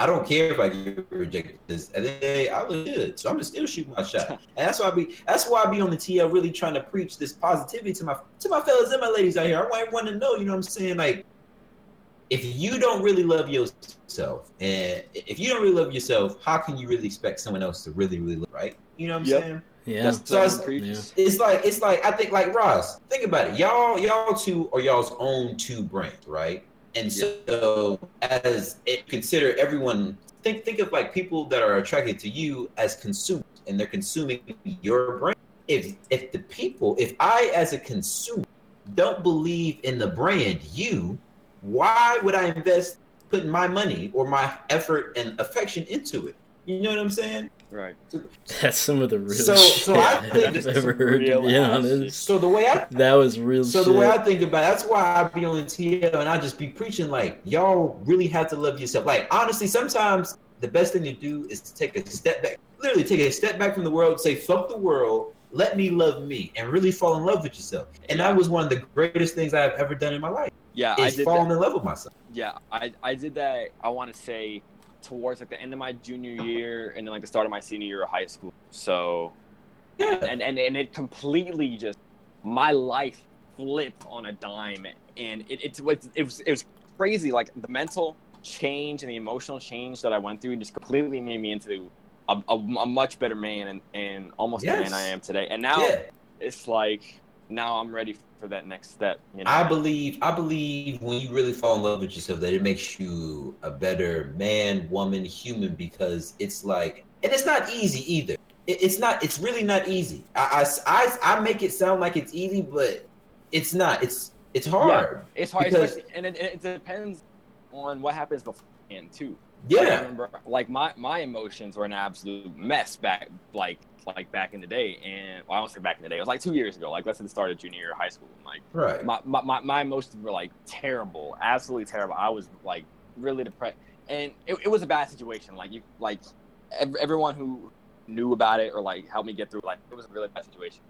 I don't care if I get rejected. Because at the end the day, I look good, so I'm gonna still shoot my shot. And that's why I be that's why I be on the TL really trying to preach this positivity to my to my fellas and my ladies out here. I want everyone to know, you know what I'm saying? Like, if you don't really love yourself, and if you don't really love yourself, how can you really expect someone else to really, really love, right? You know what I'm Yep. saying? Yeah. So so it's- preach. It's like it's like I think like Ross. Think about it. Y'all y'all two are y'all's own two brands, right? And so as it consider everyone think think of like people that are attracted to you as consumers and they're consuming your brand. If if the people, if I as a consumer don't believe in the brand you, why would I invest putting my money or my effort and affection into it? You know what I'm saying? Right. That's some of the real So- shit so I think I've ever heard. To be honest, So the way I that was real So shit. the way I think about it, that's why I be on TL and I just be preaching like y'all really have to love yourself. Like honestly, sometimes the best thing to do is to take a step back, literally take a step back from the world, say fuck the world, let me love me, and really fall in love with yourself. And that was one of the greatest things I have ever done in my life. Yeah, I did falling that. in love with myself. Yeah, I, I did that. I want to say towards like the end of my junior year and then like the start of my senior year of high school. So Yeah. and and, and it completely just my life flipped on a dime and it, it, was it was it was crazy like the mental change and the emotional change that i went through just completely made me into a, a, a much better man and, and almost the man i am today and now Yeah. it's like now i'm ready for that next step you know I believe I believe when you really fall in love with yourself that it makes you a better man, woman, human because it's like and it's not easy either. It, it's not it's really not easy. I, I, I, I make it sound like it's easy, but it's not. It's it's hard. it's hard because- and it, it depends on what happens beforehand too Yeah. I remember like my my emotions were an absolute mess back like like back in the day and well, I don't say back in the day. It was like two years ago. Like let's say the start of junior year of high school. Like Right. my, my, my, my emotions were like terrible, absolutely terrible. I was like really depressed. And it, it was a bad situation. Like you like ev- everyone who knew about it or like helped me get through like it was a really bad situation.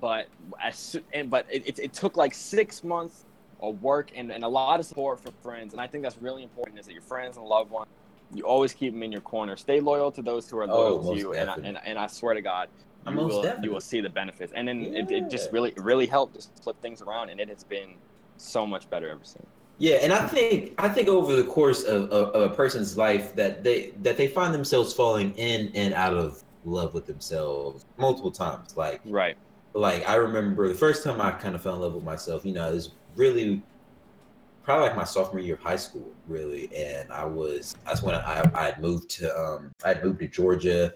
But as and but it, it, it took like six months of work and, and a lot of support from friends. And I think that's really important is that your friends and loved ones you always keep them in your corner. Stay loyal to those who are Oh, loyal to you, and I, and, and I swear to God, uh, you Most will definitely. you will see the benefits. And then it, it just really really helped just flip things around, and it has been so much better ever since. Yeah, and I think I think over the course of, of, of a person's life that they that they find themselves falling in and out of love with themselves multiple times. Like Right. like I remember the first time I kind of fell in love with myself, you know, it was really probably like my sophomore year of high school, really. And I was that's when I I had moved to um I had moved to Georgia.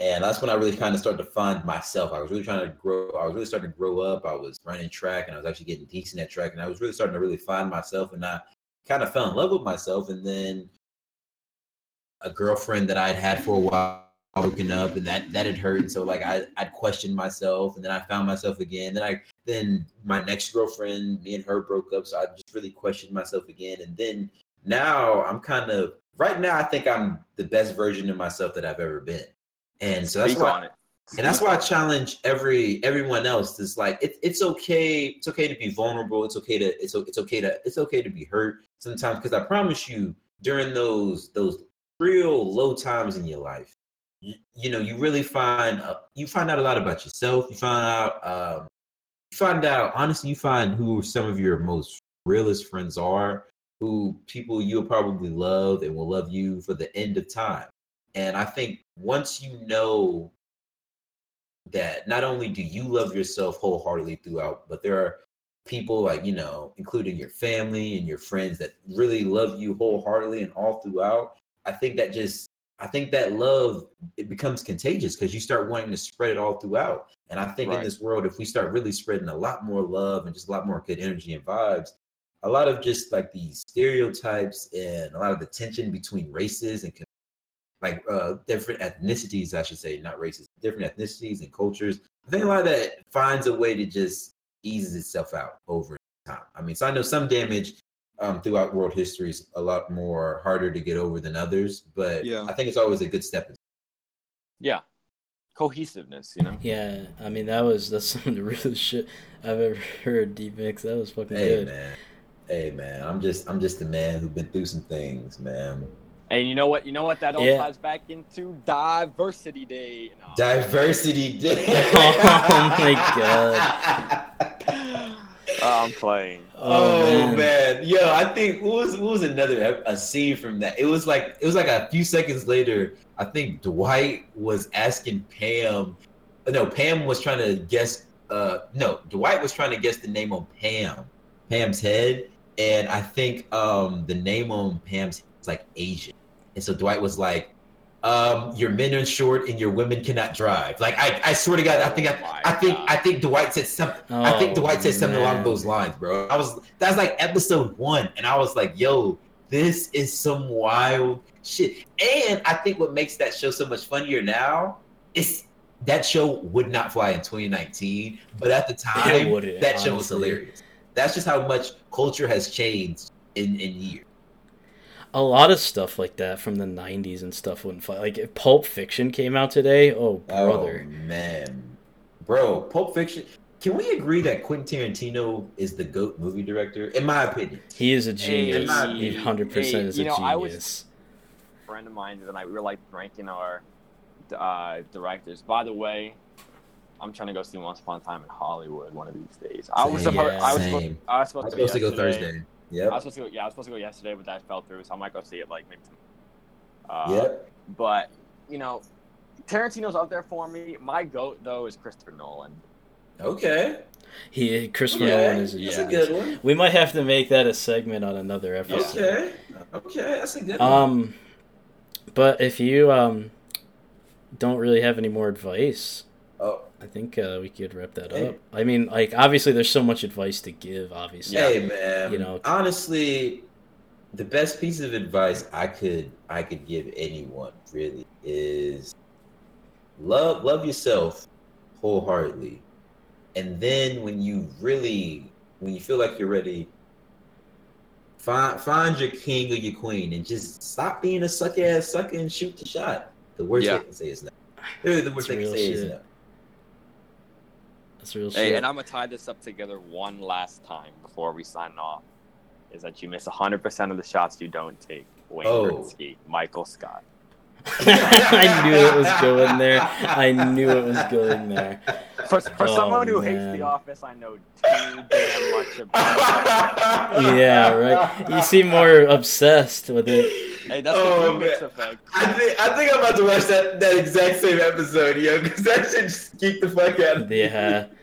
And that's when I really kind of started to find myself. I was really trying to grow. I was really starting to grow up. I was running track, and I was actually getting decent at track. And I was really starting to really find myself. And I kind of fell in love with myself. And then a girlfriend that I'd had for a while broken up and that that had hurt and so like I I'd questioned myself and then I found myself again then I then my next girlfriend me and her broke up so I just really questioned myself again and then now I'm kind of right now I think I'm the best version of myself that I've ever been and so that's Speak why and that's why I challenge every everyone else. It's like it, it's okay. It's okay to be vulnerable. It's okay to it's it's okay to it's okay to be hurt sometimes. Because I promise you, during those those real low times in your life, you, know, you really find uh, you find out a lot about yourself. You find out um, you find out honestly. You find who some of your most realest friends are. Who people you'll probably love and will love you for the end of time. And I think once you know that not only do you love yourself wholeheartedly throughout, but there are people like, you know, including your family and your friends that really love you wholeheartedly and all throughout. I think that just, I think that love, it becomes contagious because you start wanting to spread it all throughout. And I think in this world, if we start really spreading a lot more love and just a lot more good energy and vibes, a lot of just like these stereotypes and a lot of the tension between races and like uh different ethnicities, I should say, not races, different ethnicities and cultures. I think a lot of that finds a way to just eases itself out over time. I mean, so I know some damage um, throughout world history is a lot more harder to get over than others, but Yeah. I think it's always a good step. Yeah. Cohesiveness, you know. Yeah, I mean that was that's some of the realest shit I've ever heard. Deemix that was fucking Hey good. man, hey man, I'm just I'm just a man who's been through some things, man. And you know what? You know what that all Yeah. ties back into Diversity Day. No. Diversity Day. Oh my God. Oh, I'm playing. Oh, man. man. yo! I think what was what was another a scene from that? It was like it was like a few seconds later. I think Dwight was asking Pam. No, Pam was trying to guess. Uh, no, Dwight was trying to guess the name on Pam, Pam's head, and I think um the name on Pam's head was like Asian, and so Dwight was like, um, "Your men are short and your women cannot drive." Like I, I swear to God, I think Oh I, I think I think Dwight said something. I think Oh, Dwight said something along those lines, bro. I was that's like episode one, and I was like, yo, this is some wild shit. And I think what makes that show so much funnier now is that show would not fly in 2019, but at the time, that show was hilarious. That's just how much culture has changed in in years. A lot of stuff like that from the '90s and stuff wouldn't fly. Like if Pulp Fiction came out today, oh brother, Oh man, bro, Pulp Fiction. Can we agree that Quentin Tarantino is the goat movie director? In my opinion. he is a genius. Hey, He hundred percent hey, is you a know, I genius. was- A friend of mine the other night, we were like ranking our uh, directors. By the way, I'm trying to go see Once Upon a Time in Hollywood one of these days. I was Same, supposed, I was same. supposed, I was I'm supposed, supposed to go yesterday. Thursday. I was supposed to go. Yeah, I was supposed to go yesterday, but that fell through, so I might go see it like maybe. tomorrow. Uh, Yep. But you know, Tarantino's up there for me. My goat though is Christopher Nolan. Okay. He Christopher Yeah, Nolan is a that's a good one. We might have to make that a segment on another episode. Okay. Okay, that's a good one. Um, but if you um don't really have any more advice, Oh, I think uh, we could wrap that Hey. up. I mean, like obviously, there's so much advice to give. Obviously, hey man. You know- honestly, the best piece of advice I could I could give anyone really is love love yourself wholeheartedly, and then when you really when you feel like you're ready, find find your king or your queen, and just stop being a suck ass sucker and shoot the shot. The worst Yeah. they can say is no. Literally, the worst That's they can real say is no. That's real Hey, shit. and I'm gonna tie this up together one last time before we sign off. Is that you miss 100% of the shots you don't take? Wayne Oh. Gretzky, Michael Scott. I knew it was going there. I knew it was going there. For, for Oh, someone who man. hates The Office, I know too damn much about it. Yeah, right. You seem more obsessed with it. Hey, that's Oh, the Deemix man. effect. I think I think I'm about to watch that, that exact same episode, yo, because that should just geek the fuck out of me. Yeah.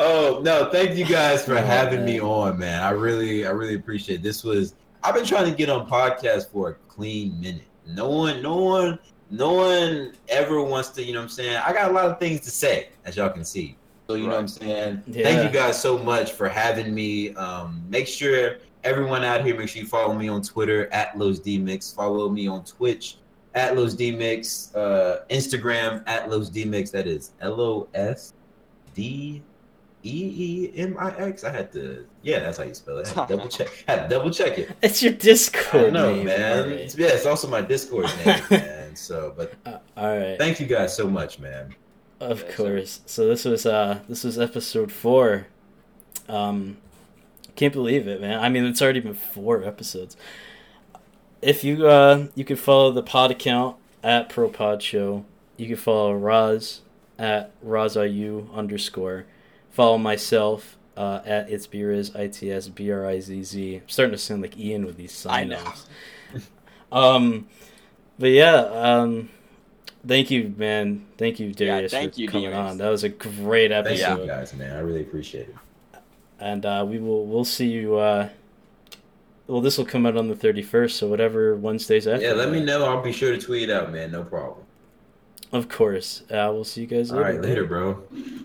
Oh no, thank you guys for Oh, having me on, man. I really, I really appreciate it. this. Was I've been trying to get on podcast for a clean minute. No one, no one, no one ever wants to. You know what I'm saying? I got a lot of things to say, as y'all can see. So you know what I'm saying? Thank you guys so much for having me. Um, make sure everyone out here, make sure you follow me on Twitter at Los Deemix. Follow me on Twitch at Los Deemix. Uh, Instagram at Los Deemix. That is L O S D E E M I X. I had to, yeah, that's how you spell it. I had to double check. I had to double check it. It's your Discord know, name. man. It's, right. yeah, it's also my Discord name, man. So, but Uh, all right. thank you guys so much, man. Of Yes, sir. course. So this was uh this was episode four. Um can't believe it, man. I mean it's already been four episodes. If you uh you can follow the pod account at ProPod Show. You can follow Raz at RazIU underscore. Follow myself uh, at It's Briz, I T S B R I Z Z. I'm starting to sound like Ian with these I sign know. offs. Um but yeah, um thank you, man. Thank you, Darius, yeah, thank for you, coming Darius. on. That was a great episode. Thank you guys, man. I really appreciate it. And uh, we will we'll see you uh well this will come out on the thirty first, so whatever Wednesdays after. Yeah, let me know. I'll be sure to tweet it out, man. No problem. Of course. Uh, we'll see you guys All later. right, later, bro.